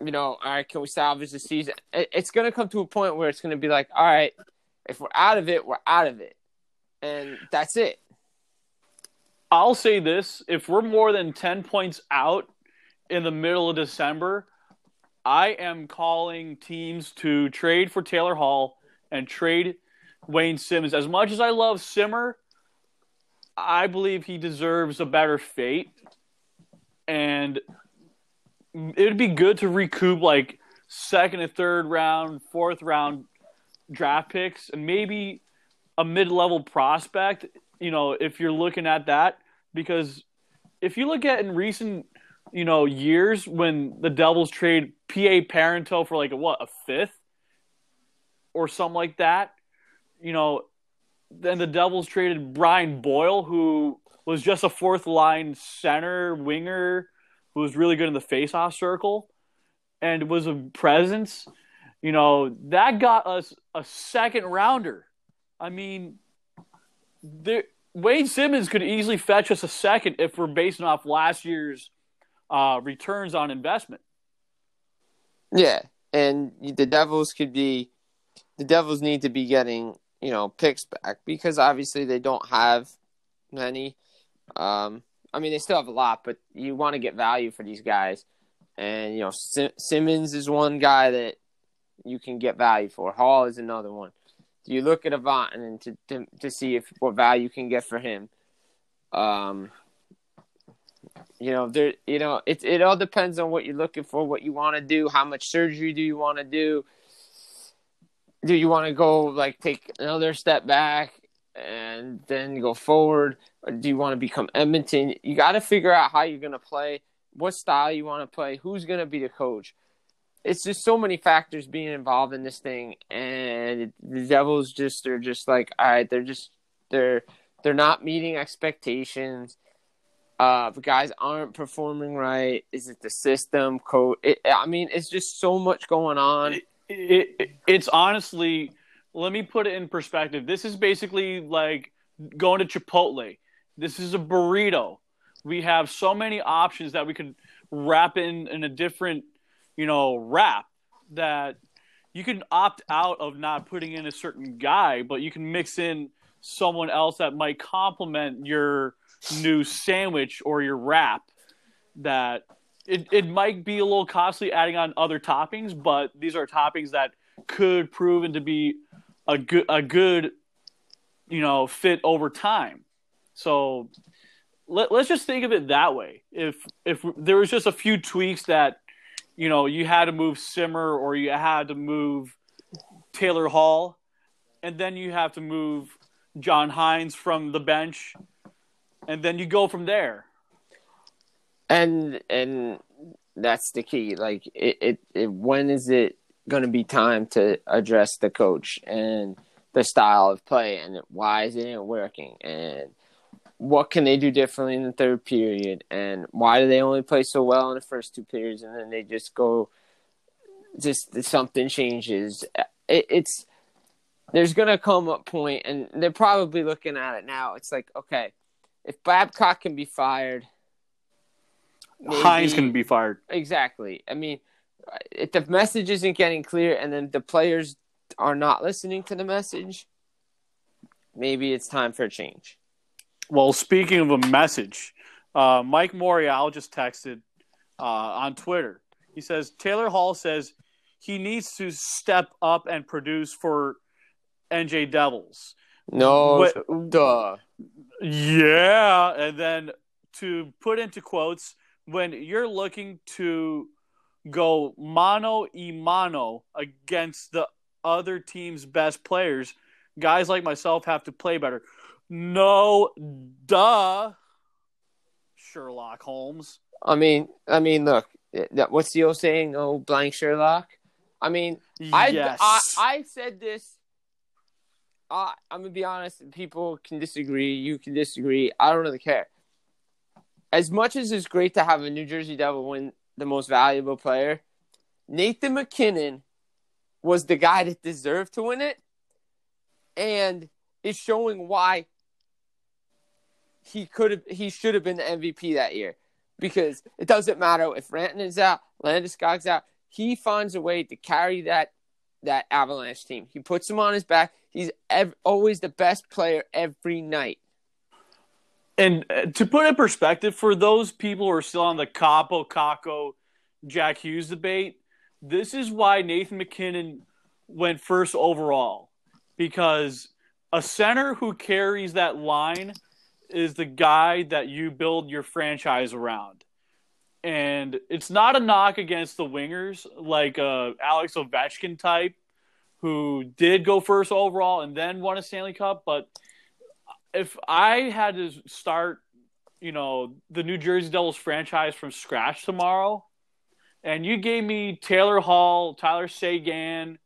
you know, all right, can we salvage the season? It's going to come to a point where it's going to be like, all right, if we're out of it, we're out of it, and that's it. I'll say this if we're more than 10 points out in the middle of December, I am calling teams to trade for Taylor Hall and trade Wayne Simmonds. As much as I love Simmer, I believe he deserves a better fate. And it would be good to recoup like second and third round, fourth round draft picks, and maybe a mid level prospect you know, if you're looking at that, because if you look at in recent, you know, years when the Devils trade PA Parenteau for like a what, a fifth or something like that, you know, then the Devils traded Brian Boyle, who was just a fourth line center winger who was really good in the face-off circle and was a presence. You know, that got us a second rounder. I mean, there, Wade Simmonds could easily fetch us a second if we're basing off last year's uh, returns on investment. Yeah, and the Devils could be, the Devils need to be getting you know picks back because obviously they don't have many. Um, I mean they still have a lot, but you want to get value for these guys, and you know Sim- Simmonds is one guy that you can get value for. Hall is another one. Do you look at Vatanen to, to to see if what value you can get for him. Um, you know, there, you know, it it all depends on what you're looking for, what you want to do, how much surgery do you want to do. Do you want to go like take another step back and then go forward? Or do you want to become Edmonton? You got to figure out how you're going to play, what style you want to play, who's going to be the coach. It's just so many factors being involved in this thing, and the Devils just are just like, all right, they're just they're they're not meeting expectations. Uh, the guys aren't performing right. Is it the system code? I mean, it's just so much going on. It, it, it's honestly, let me put it in perspective. This is basically like going to Chipotle. This is a burrito. We have so many options that we could wrap in in a different, you know, wrap that you can opt out of not putting in a certain guy, but you can mix in someone else that might complement your new sandwich or your wrap that it, it might be a little costly adding on other toppings, but these are toppings that could prove to be a good a good you know fit over time. So let, let's just think of it that way. If if there was just a few tweaks that you know you had to move Simmer or you had to move Taylor Hall, and then you have to move John Hynes from the bench, and then you go from there. and and that's the key like it, it, it when is it going to be time to address the coach and the style of play and why isn't it working and what can they do differently in the third period and why do they only play so well in the first two periods and then they just go just something changes it, it's there's going to come a point and they're probably looking at it now it's like okay if babcock can be fired Hynes maybe- can be fired. Exactly. I mean, if the message isn't getting clear and then the players are not listening to the message, maybe it's time for a change. Well, speaking of a message, uh, Mike Morreale just texted uh, on Twitter. He says Taylor Hall says he needs to step up and produce for NJ Devils. No, duh. Yeah, and then to put into quotes, when you're looking to go mano y mano against the other team's best players, guys like myself have to play better. No, duh, Sherlock Holmes. I mean, I mean, look, eh, what's the old saying? Oh, blank Sherlock. I mean, I, yes. I I said this. I I'm gonna be honest. People can disagree. You can disagree. I don't really care. As much as it's great to have a New Jersey Devil win the most valuable player, Nathan MacKinnon was the guy that deserved to win it, and is showing why he could have he should have been the MVP that year. Because it doesn't matter if Rantanen is out, Landeskog's out, he finds a way to carry that that Avalanche team. He puts him on his back. He's ev- always the best player every night. And uh, to put in perspective, for those people who are still on the Kaapo, Kakko, Jack Hughes debate, this is why Nathan MacKinnon went first overall. Because a center who carries that line is the guy that you build your franchise around. And it's not a knock against the wingers like uh, Alex Ovechkin type, who did go first overall and then won a Stanley Cup, but if I had to start, you know, the New Jersey Devils franchise from scratch tomorrow, and you gave me Taylor Hall, Tyler Seguin,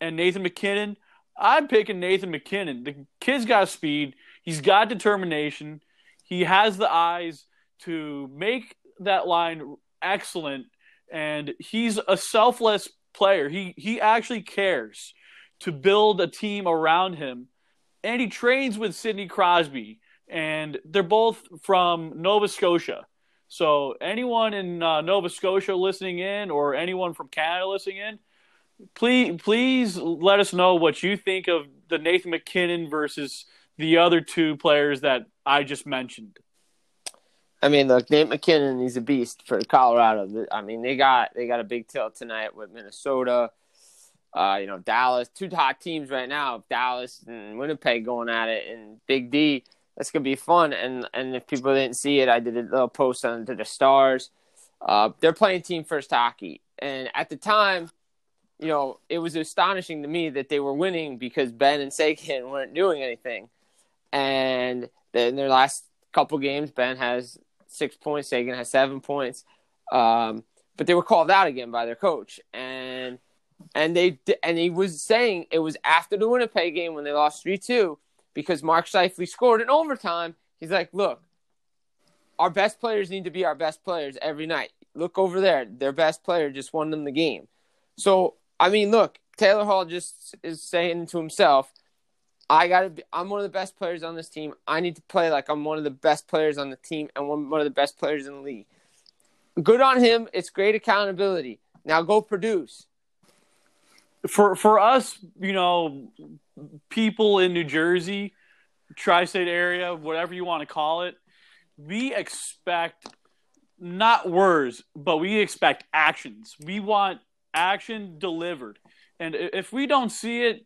and Nathan MacKinnon, I'm picking Nathan MacKinnon. The kid's got speed. He's got determination. He has the eyes to make that line excellent, and he's a selfless player. He he actually cares to build a team around him and he trains with Sidney Crosby, and they're both from Nova Scotia. So anyone in uh, Nova Scotia listening in, or anyone from Canada listening in, please please let us know what you think of the Nathan MacKinnon versus the other two players that I just mentioned. I mean, look, Nate MacKinnon, he's a beast for Colorado. I mean, they got they got a big tilt tonight with Minnesota. Uh, you know, Dallas, two hot teams right now. Dallas and Winnipeg going at it, and Big D. That's gonna be fun. And and if people didn't see it, I did a little post on to the Stars. Uh, they're playing team first hockey, and at the time, you know, it was astonishing to me that they were winning because Benn and Seguin weren't doing anything. And in their last couple games, Benn has six points, Seguin has seven points. Um, but they were called out again by their coach, and and they and he was saying it was after the Winnipeg game when they lost three two because Mark Scheifele scored in overtime. He's like, look, our best players need to be our best players every night. Look over there, their best player just won them the game. So I mean, look, Taylor Hall just is saying to himself, I gotta be. I'm one of the best players on this team. I need to play like I'm one of the best players on the team and one, one of the best players in the league. Good on him. It's great accountability. Now go produce. For for us, you know, people in New Jersey, tri-state area, whatever you want to call it, we expect not words, but we expect actions. We want action delivered. And if we don't see it,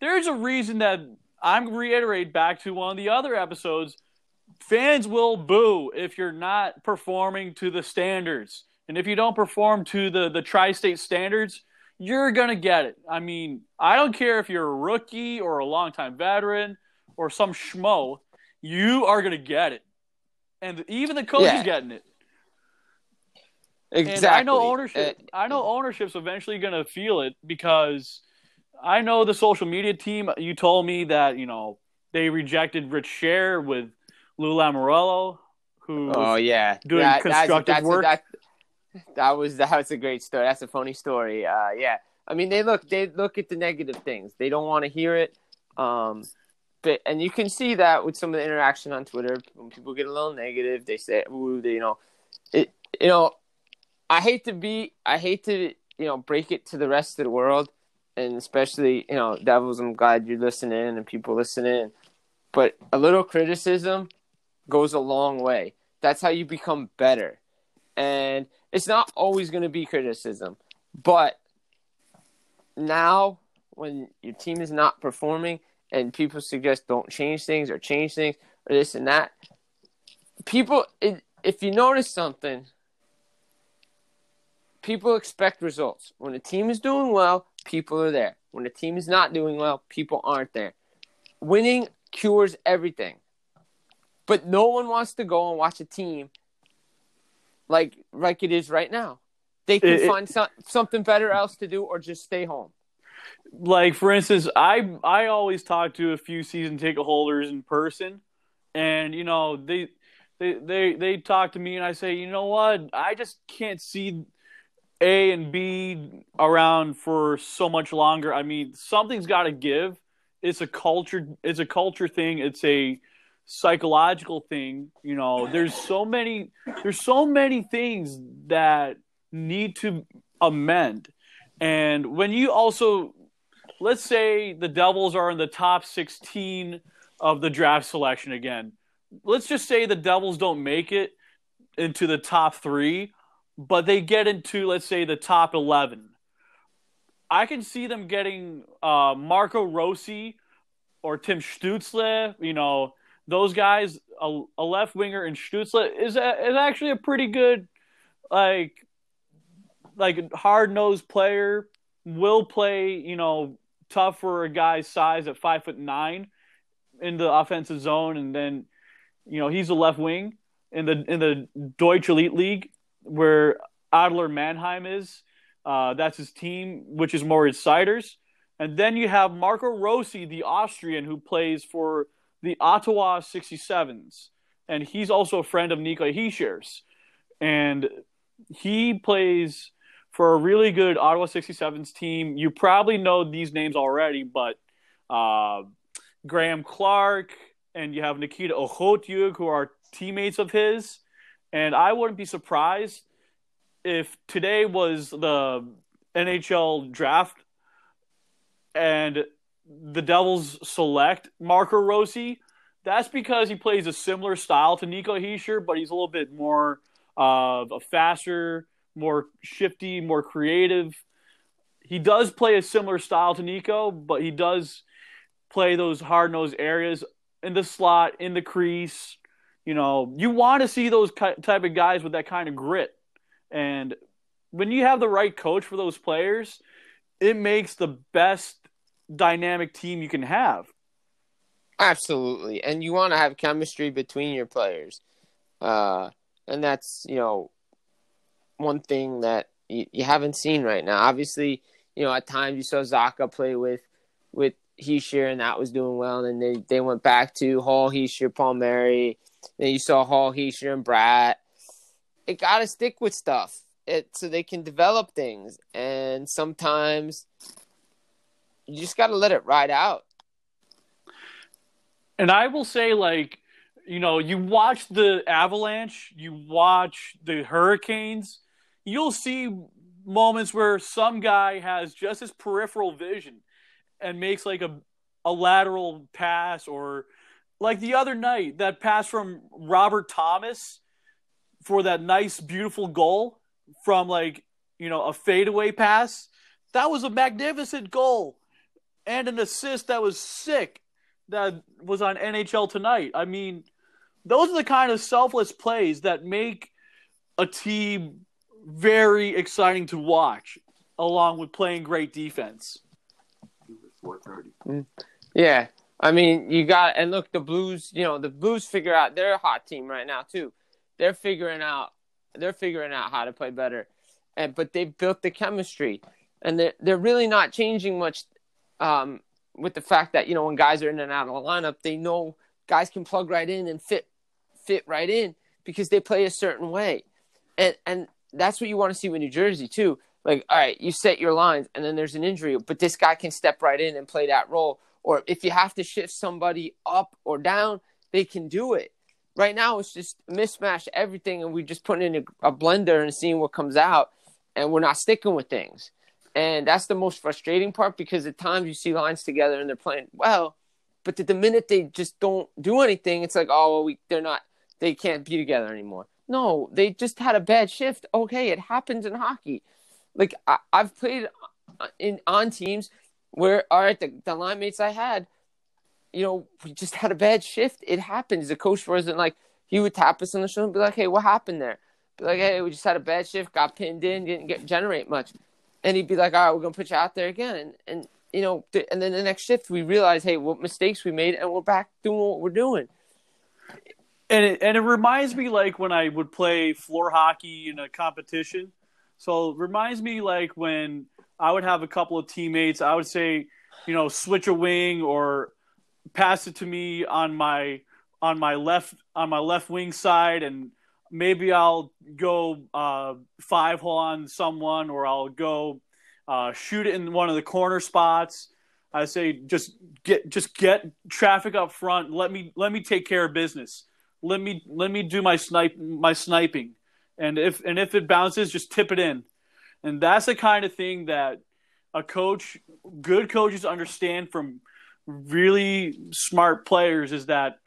there's a reason that I'm reiterate back to one of the other episodes. Fans will boo if you're not performing to the standards. And if you don't perform to the, the tri state standards, you're going to get it. I mean, I don't care if you're a rookie or a longtime veteran or some schmo, you are going to get it. And even the coach Yeah. is getting it. Exactly. And I know ownership. Uh, I know ownership's eventually going to feel it because I know the social media team. You told me that you know they rejected Rich Share with Lou Lamoriello, who oh yeah, doing That- constructive that's a- work. that, that was that was a great story. That's a funny story. Uh, yeah, I mean they look they look at the negative things. They don't want to hear it. Um, but and you can see that with some of the interaction on Twitter when people get a little negative, they say, "Ooh, they, you know, it." You know, I hate to be, I hate to, you know, break it to the rest of the world, and especially, you know, Devils. I'm glad you're listening and people listening, but a little criticism goes a long way. That's how you become better, and it's not always going to be criticism, but now when your team is not performing and people suggest don't change things or change things or this and that, people, it, if you notice something, people expect results. When a team is doing well, people are there. When a team is not doing well, people aren't there. Winning cures everything. But no one wants to go and watch a team like like it is right now. They can It- find some, something better else to do or just stay home. like for instance, I I always talk to a few season ticket holders in person, and you know they they they they talk to me, and I say, you know what, I just can't see A and B around for so much longer. I mean, something's got to give. It's a culture. It's a culture thing. It's a psychological thing. You know, there's so many. There's so many things that need to amend. And when you also, let's say the Devils are in the top 16 of the draft selection again. Let's just say the Devils don't make it into the top three, but they get into, let's say, the top 11. I can see them getting uh, Marco Rossi or Tim Stutzle, you know, those guys, a, a left winger and Stutzle is, a, is actually a pretty good, like, like hard nosed player, will play, you know, tough for a guy's size at five foot nine in the offensive zone, and then, you know, he's a left wing in the in the Deutsche Elite League where Adler Mannheim is. Uh, that's his team, which is Moritz Seider's. And then you have Marco Rossi, the Austrian, who plays for the Ottawa 67s. And he's also a friend of Nico Hischier's. And he plays for a really good Ottawa 67s team. You probably know these names already, but uh, Graeme Clarke and you have Nikita Okhotiuk, who are teammates of his. And I wouldn't be surprised if today was the NHL draft and the Devils select Marco Rossi. That's because he plays a similar style to Nico Hischier, but he's a little bit more of a faster, more shifty, more creative. He does play a similar style to Nico, but he does play those hard nosed areas in the slot, in the crease. You know, you want to see those type of guys with that kind of grit. And when you have the right coach for those players, it makes the best dynamic team you can have. Absolutely, and you want to have chemistry between your players, uh, and that's you know one thing that you, you haven't seen right now. Obviously, you know at times you saw Zacha play with with Hischier, and that was doing well. And then they they went back to Hall, Hischier, Palmieri. Then you saw Hall, Hischier, and Bratt. It got to stick with stuff, it so they can develop things. And sometimes you just got to let it ride out. And I will say, like, you know, you watch the Avalanche, you watch the Hurricanes, you'll see moments where some guy has just his peripheral vision and makes like a a lateral pass or like the other night that pass from Robert Thomas for that nice beautiful goal from like you know a fadeaway pass that was a magnificent goal and an assist that was sick that was on NHL tonight. I mean those are the kind of selfless plays that make a team very exciting to watch along with playing great defense. Mm. Yeah, I mean, you got and look, the Blues. You know, the Blues figure out they're a hot team right now too. They're figuring out they're figuring out how to play better, and but they've built the chemistry, and they're they're really not changing much. Um, with the fact that you know when guys are in and out of the lineup, they know guys can plug right in and fit fit right in because they play a certain way, and and that's what you want to see with New Jersey too. Like, all right, you set your lines, and then there's an injury, but this guy can step right in and play that role. Or if you have to shift somebody up or down, they can do it. Right now, it's just mismatch everything, and we're just putting in a, a blender and seeing what comes out, and we're not sticking with things. And that's the most frustrating part because at times you see lines together and they're playing well, but the, minute they just don't do anything, it's like, oh, well, we they're not, they can't be together anymore. No, they just had a bad shift. Okay, it happens in hockey. Like I, I've played uh, in on teams where all right, the, the line mates I had, you know, we just had a bad shift. It happens. The coach wasn't like he would tap us on the shoulder and be like, "Hey, what happened there?" Be like, "Hey, we just had a bad shift, got pinned in, didn't get generate much," and he'd be like, "All right, we're gonna put you out there again," and and you know, th- and then the next shift we realize, hey, what mistakes we made, and we're back doing what we're doing. and it, and it reminds me like when I would play floor hockey in a competition. So it reminds me like when I would have a couple of teammates, I would say, you know, switch a wing or pass it to me on my on my left on my left wing side and maybe I'll go uh, five hole on someone or I'll go uh, shoot it in one of the corner spots. I say just get just get traffic up front. Let me let me take care of business. Let me let me do my snipe my sniping, and if and if it bounces, just tip it in. And that's the kind of thing that a coach, good coaches understand from really smart players is that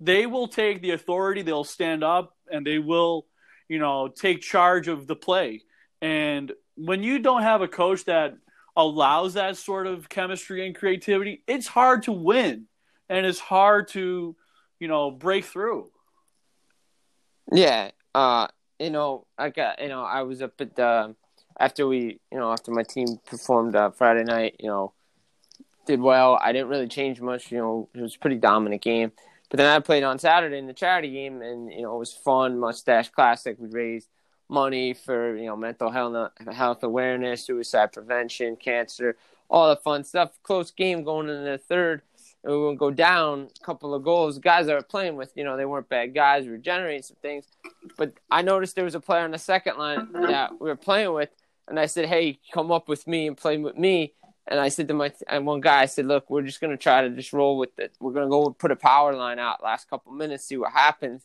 they will take the authority, they'll stand up, and they will, you know, take charge of the play. And when you don't have a coach that allows that sort of chemistry and creativity, it's hard to win, and it's hard to, you know, break through. Yeah, uh, you know, I got you know, I was up at the after we, you know, after my team performed uh, Friday night, you know, did well. I didn't really change much. You know, it was a pretty dominant game. But then I played on Saturday in the charity game, and you know, it was fun. Mustache Classic. We raised money for you know mental health, health awareness, suicide prevention, cancer, all the fun stuff. Close game going into the third. And we would go down a couple of goals. The guys I were playing with, you know, they weren't bad guys. We were generating some things. But I noticed there was a player on the second line that we were playing with, and I said, "Hey, come up with me and play with me." And I said to my and one guy, I said, "Look, we're just gonna try to just roll with it. We're gonna go put a power line out last couple minutes, see what happens."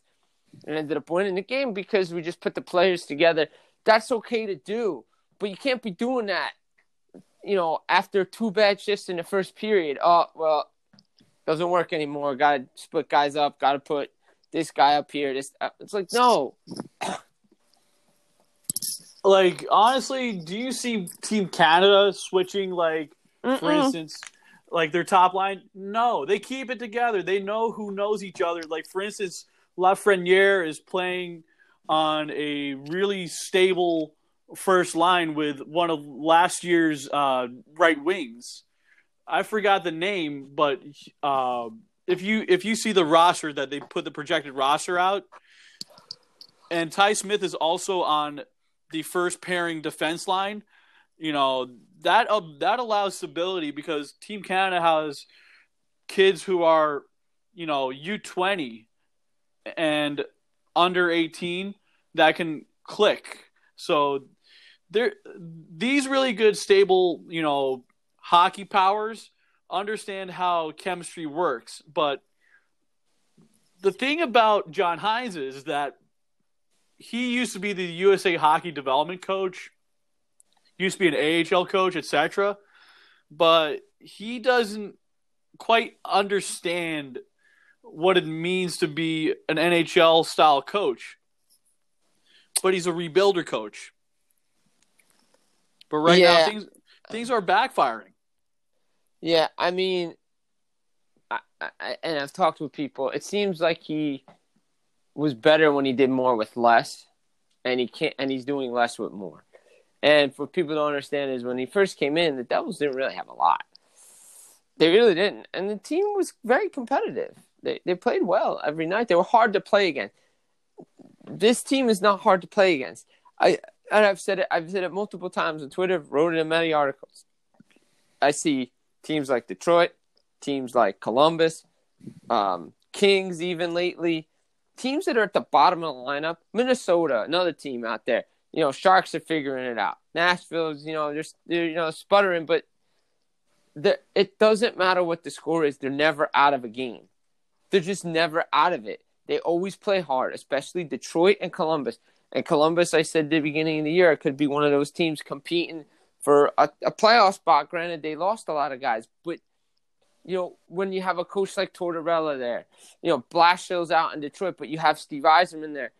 And ended up winning the game because we just put the players together. That's okay to do, but you can't be doing that. You know, after two bad shifts in the first period. Oh well, doesn't work anymore. Got to split guys up. Got to put this guy up here. This uh, it's like no. Like honestly, do you see Team Canada switching like for Mm-mm. instance, like their top line? No, they keep it together. They know who knows each other. Like for instance, Lafreniere is playing on a really stable first line with one of last year's uh, right wings. I forgot the name, but uh, if you if you see the roster that they put the projected roster out, and Ty Smith is also on the first pairing defense line, you know that uh, that allows stability because Team Canada has kids who are you know U twenty and under eighteen that can click. So there these really good stable you know hockey powers understand how chemistry works, but the thing about John Hynes is that he used to be the USA hockey development coach, used to be an AHL coach, etc. But he doesn't quite understand what it means to be an NHL style coach. But he's a rebuilder coach. But right Yeah. now things things are backfiring. Yeah, I mean, I, I, and I've talked with people. It seems like he was better when he did more with less, and he can't, and he's doing less with more. And for people to understand is when he first came in, the Devils didn't really have a lot. They really didn't, and the team was very competitive. They they played well every night. They were hard to play against. This team is not hard to play against. I and I've said it. I've said it multiple times on Twitter. Wrote it in many articles. I see teams like Detroit, teams like Columbus, um, Kings, even lately, teams that are at the bottom of the lineup. Minnesota, another team out there. You know, Sharks are figuring it out. Nashville's, you know, they're, they're you know sputtering, but it doesn't matter what the score is. They're never out of a game. They're just never out of it. They always play hard, especially Detroit and Columbus. And Columbus, I said at the beginning of the year, could be one of those teams competing for a, a playoff spot. Granted, they lost a lot of guys, but you know when you have a coach like Tortorella there, you know Blashill's out in Detroit, but you have Steve Yzerman there.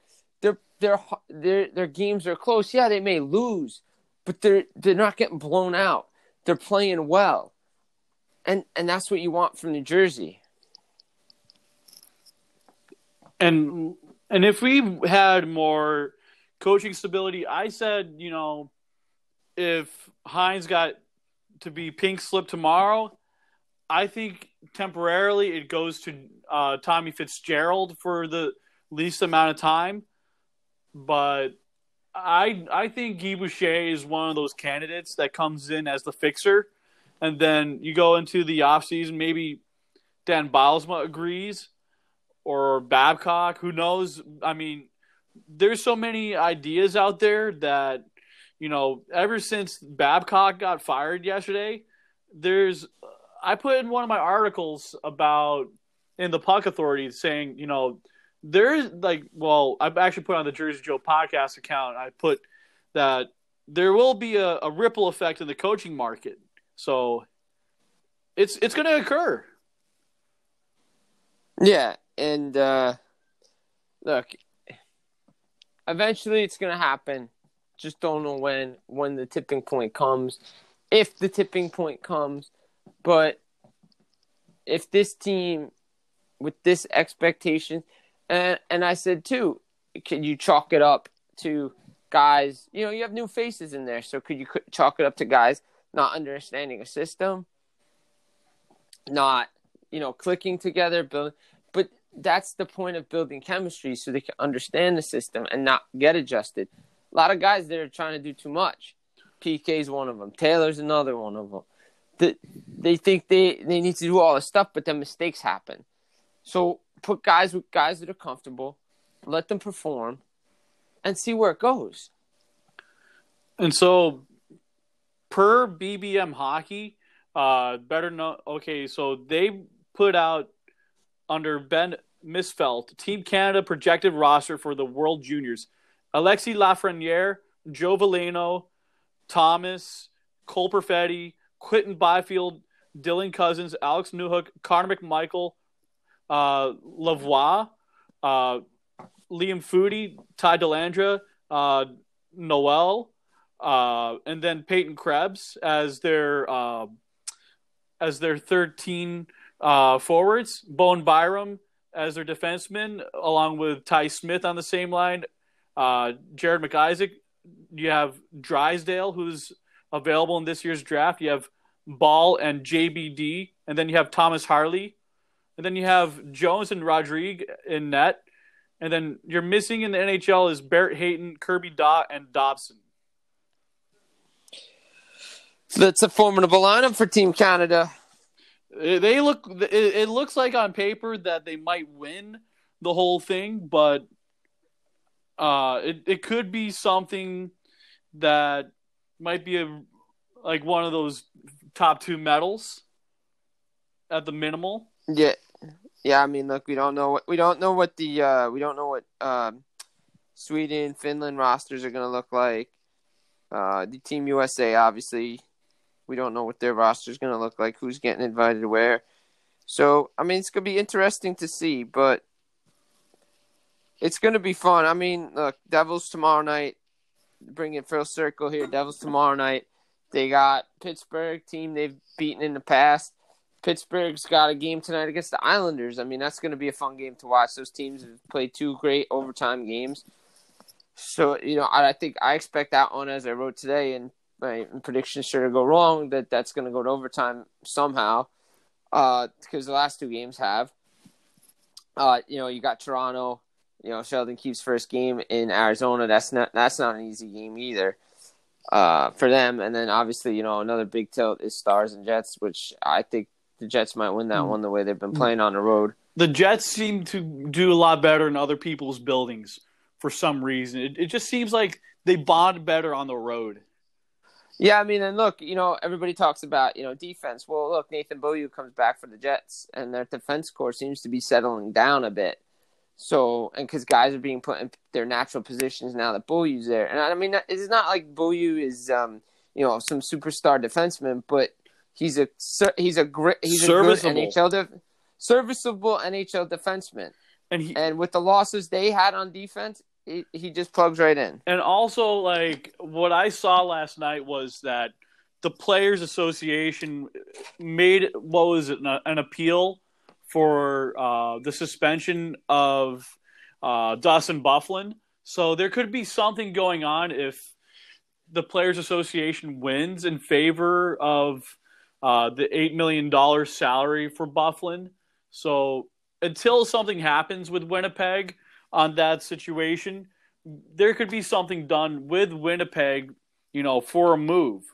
Their their their their games are close. Yeah, they may lose, but they're they're not getting blown out. They're playing well, and and that's what you want from New Jersey. And and if we had more coaching stability, I said, you know, if Hynes got to be pink slip tomorrow, I think temporarily it goes to uh, Tommy Fitzgerald for the least amount of time. But I I think Guy Boucher is one of those candidates that comes in as the fixer, and then you go into the offseason, maybe Dan Bylsma agrees, or Babcock, who knows? I mean, there's so many ideas out there that you know, ever since Babcock got fired yesterday, there's I put in one of my articles about in the Puck Authority saying, you know, there's like, well, I've actually put on the Jersey Joe podcast account. I put that there will be a, a ripple effect in the coaching market. So it's it's going to occur. Yeah, and uh, look, eventually it's gonna happen. Just don't know when when the tipping point comes, if the tipping point comes. But if this team, with this expectation, and and I said too, can you chalk it up to guys? You know, you have new faces in there, so could you chalk it up to guys not understanding a system, not you know clicking together, build, but that's the point of building chemistry so they can understand the system and not get adjusted. A lot of guys that are trying to do too much. PK's one of them. Taylor's another one of them. That they think they, they need to do all this stuff, but then mistakes happen. So put guys with guys that are comfortable, let them perform, and see where it goes. And so, per BBM Hockey, uh, better know. Okay, so they put out under Ben Misfelt Team Canada projected roster for the World Juniors: Alexi Lafreniere, Joe Veleno, Thomas, Cole Perfetti, Quinton Byfield, Dylan Cozens, Alex Newhook, Connor McMichael, uh, Lavoie, uh, Liam Foudy, Ty Dellandrea, uh, Noel, uh, and then Peyton Krebs as their uh, as their 13 uh, forwards. Bowen Byram as their defenseman, along with Ty Smith on the same line. Uh, Jared McIsaac. You have Drysdale, who's available in this year's draft. You have Ball and JBD, and then you have Thomas Harley and then you have Jones and Rodrigue in net, and then you're missing in the NHL is Barrett Hayton, Kirby Dach, and Dobson. So that's a formidable lineup for Team Canada. They look. It, it looks like on paper that they might win the whole thing, but uh, it it could be something that might be a like one of those top two medals at the minimal. Yeah, yeah. I mean, look, we don't know what we don't know what the uh, we don't know what um, Sweden, Finland rosters are going to look like. Uh, the Team USA, obviously, we don't know what their roster is going to look like. Who's getting invited where? So, I mean, it's going to be interesting to see, but it's going to be fun. I mean, look, Devils tomorrow night. Bring it full circle here. Devils tomorrow night. They got Pittsburgh team they've beaten in the past. Pittsburgh's got a game tonight against the Islanders. I mean, that's going to be a fun game to watch. Those teams have played two great overtime games. So, you know, I, I think I expect that one, as I wrote today, and my predictions sure to go wrong, that that's going to go to overtime somehow, uh, because the last two games have. Uh, you know, you got Toronto, you know, Sheldon Keefe's first game in Arizona. That's not that's not an easy game either uh, for them. And then obviously, you know, another big tilt is Stars and Jets, which I think the Jets might win that one the way they've been playing on the road. The Jets seem to do a lot better in other people's buildings for some reason. It, it just seems like they bond better on the road. Yeah, I mean, and look, you know, everybody talks about you know defense. Well, look, Nathan Beaulieu comes back for the Jets, and their defense core seems to be settling down a bit. So, and because guys are being put in their natural positions now that Beaulieu's there, and I mean, it's not like Beaulieu is, um, you know, some superstar defenseman, but he's a he's a great he's a good. NHL def- serviceable NHL defenseman. And he, And with the losses they had on defense, he, he just plugs right in. And also, like what I saw last night was that the Players Association made what was it an, an appeal for uh, the suspension of uh, Dustin Byfuglien. So there could be something going on if the Players Association wins in favor of uh, the eight million dollar salary for Byfuglien. So until something happens with Winnipeg on that situation, there could be something done with Winnipeg, you know, for a move.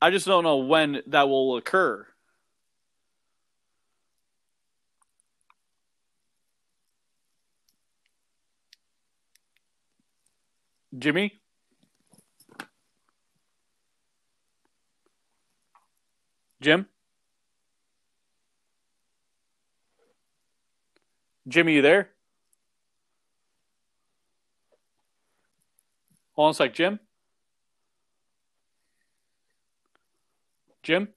I just don't know when that will occur. Jimmy? Jim? Jimmy, you there? Hold on a sec, Jim. Jim?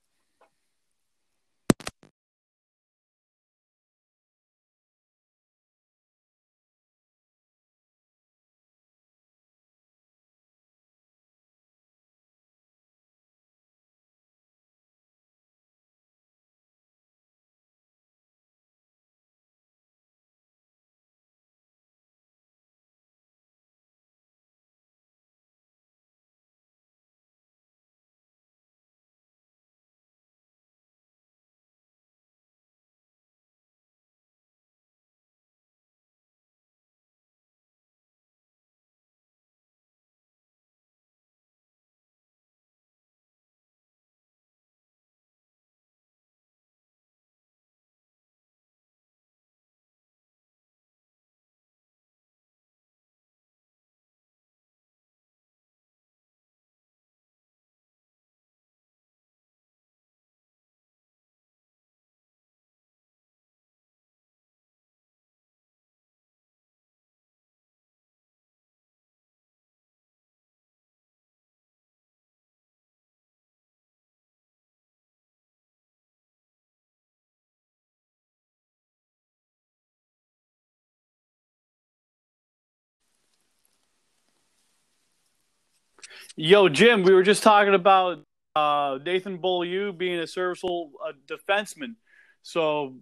Yo, Jim, we were just talking about uh, Nathan Beaulieu being a serviceable uh, defenseman. So,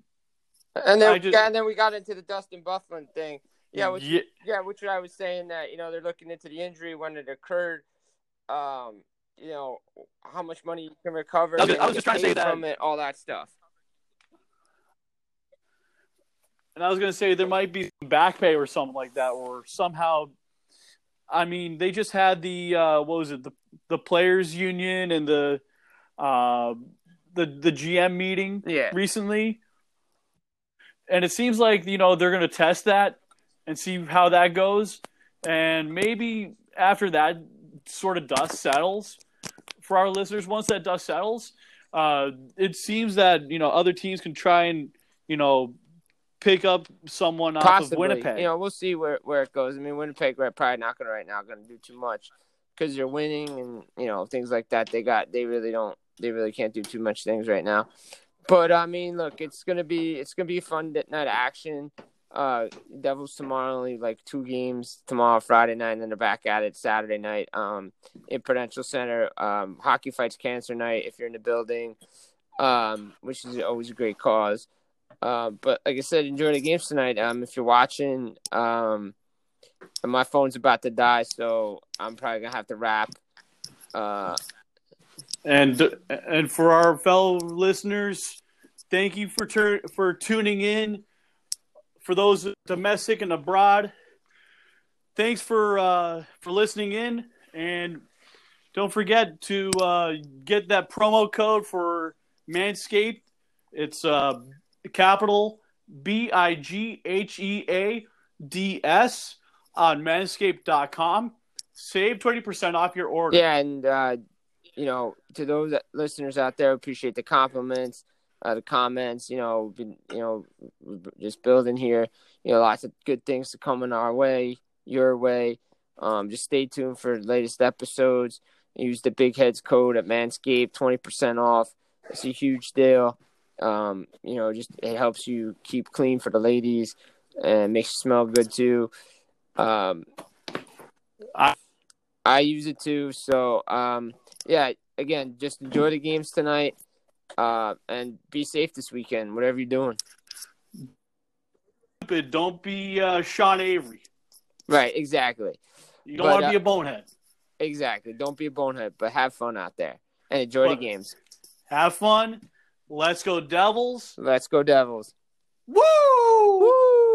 And then, just- yeah, and then we got into the Dustin Byfuglien thing. Yeah, which, Ye- yeah, which I was saying that you know they're looking into the injury when it occurred. Um, you know how much money you can recover. I was- I was just trying to say paid that- from it, all that stuff. And I was going to say there might be back pay or something like that, or somehow. I mean, they just had the uh, what was it? The the players union and the uh, the the GM meeting Yeah. recently, and it seems like you know they're going to test that and see how that goes, and maybe after that sort of dust settles for our listeners, once that dust settles, uh, it seems that you know other teams can try and you know pick up someone off Possibly. of Winnipeg. You know, we'll see where, where it goes. I mean, Winnipeg right probably not going to right now going to do too much because they're winning and you know things like that. They got they really don't they really can't do too much things right now. But I mean, look, it's gonna be it's gonna be a fun night of action. Uh, Devils tomorrow only like two games tomorrow, Friday night, and then they're back at it Saturday night. Um, in Prudential Center, um, Hockey Fights Cancer Night if you're in the building, um, which is always a great cause. Uh, but like I said, enjoy the games tonight. Um, if you're watching, um, my phone's about to die, so I'm probably gonna have to wrap. Uh, And and for our fellow listeners, thank you for tur- for tuning in. For those domestic and abroad, thanks for uh, for listening in, and don't forget to uh, get that promo code for Manscaped. It's uh, capital B I G H E A D S on Manscaped.com. Save twenty percent off your order. yeah, and uh, you know, to those listeners out there, appreciate the compliments, uh, the comments. You know, been, you know, just building here. You know, lots of good things to come in our way, your way. Um, just stay tuned for the latest episodes. Use the Big Heads code at Manscaped, twenty percent off. It's a huge deal. Um, you know, just it helps you keep clean for the ladies and makes you smell good too. Um, I- I use it too. So, um, yeah, again, just enjoy the games tonight. Uh, and be safe this weekend, whatever you're doing. Stupid. Don't be uh, Sean Avery. Right, exactly. You don't want to uh, be a bonehead. Exactly. Don't be a bonehead, but have fun out there and enjoy But- the games. Have fun. Let's go, Devils. Let's go, Devils. Woo! Woo!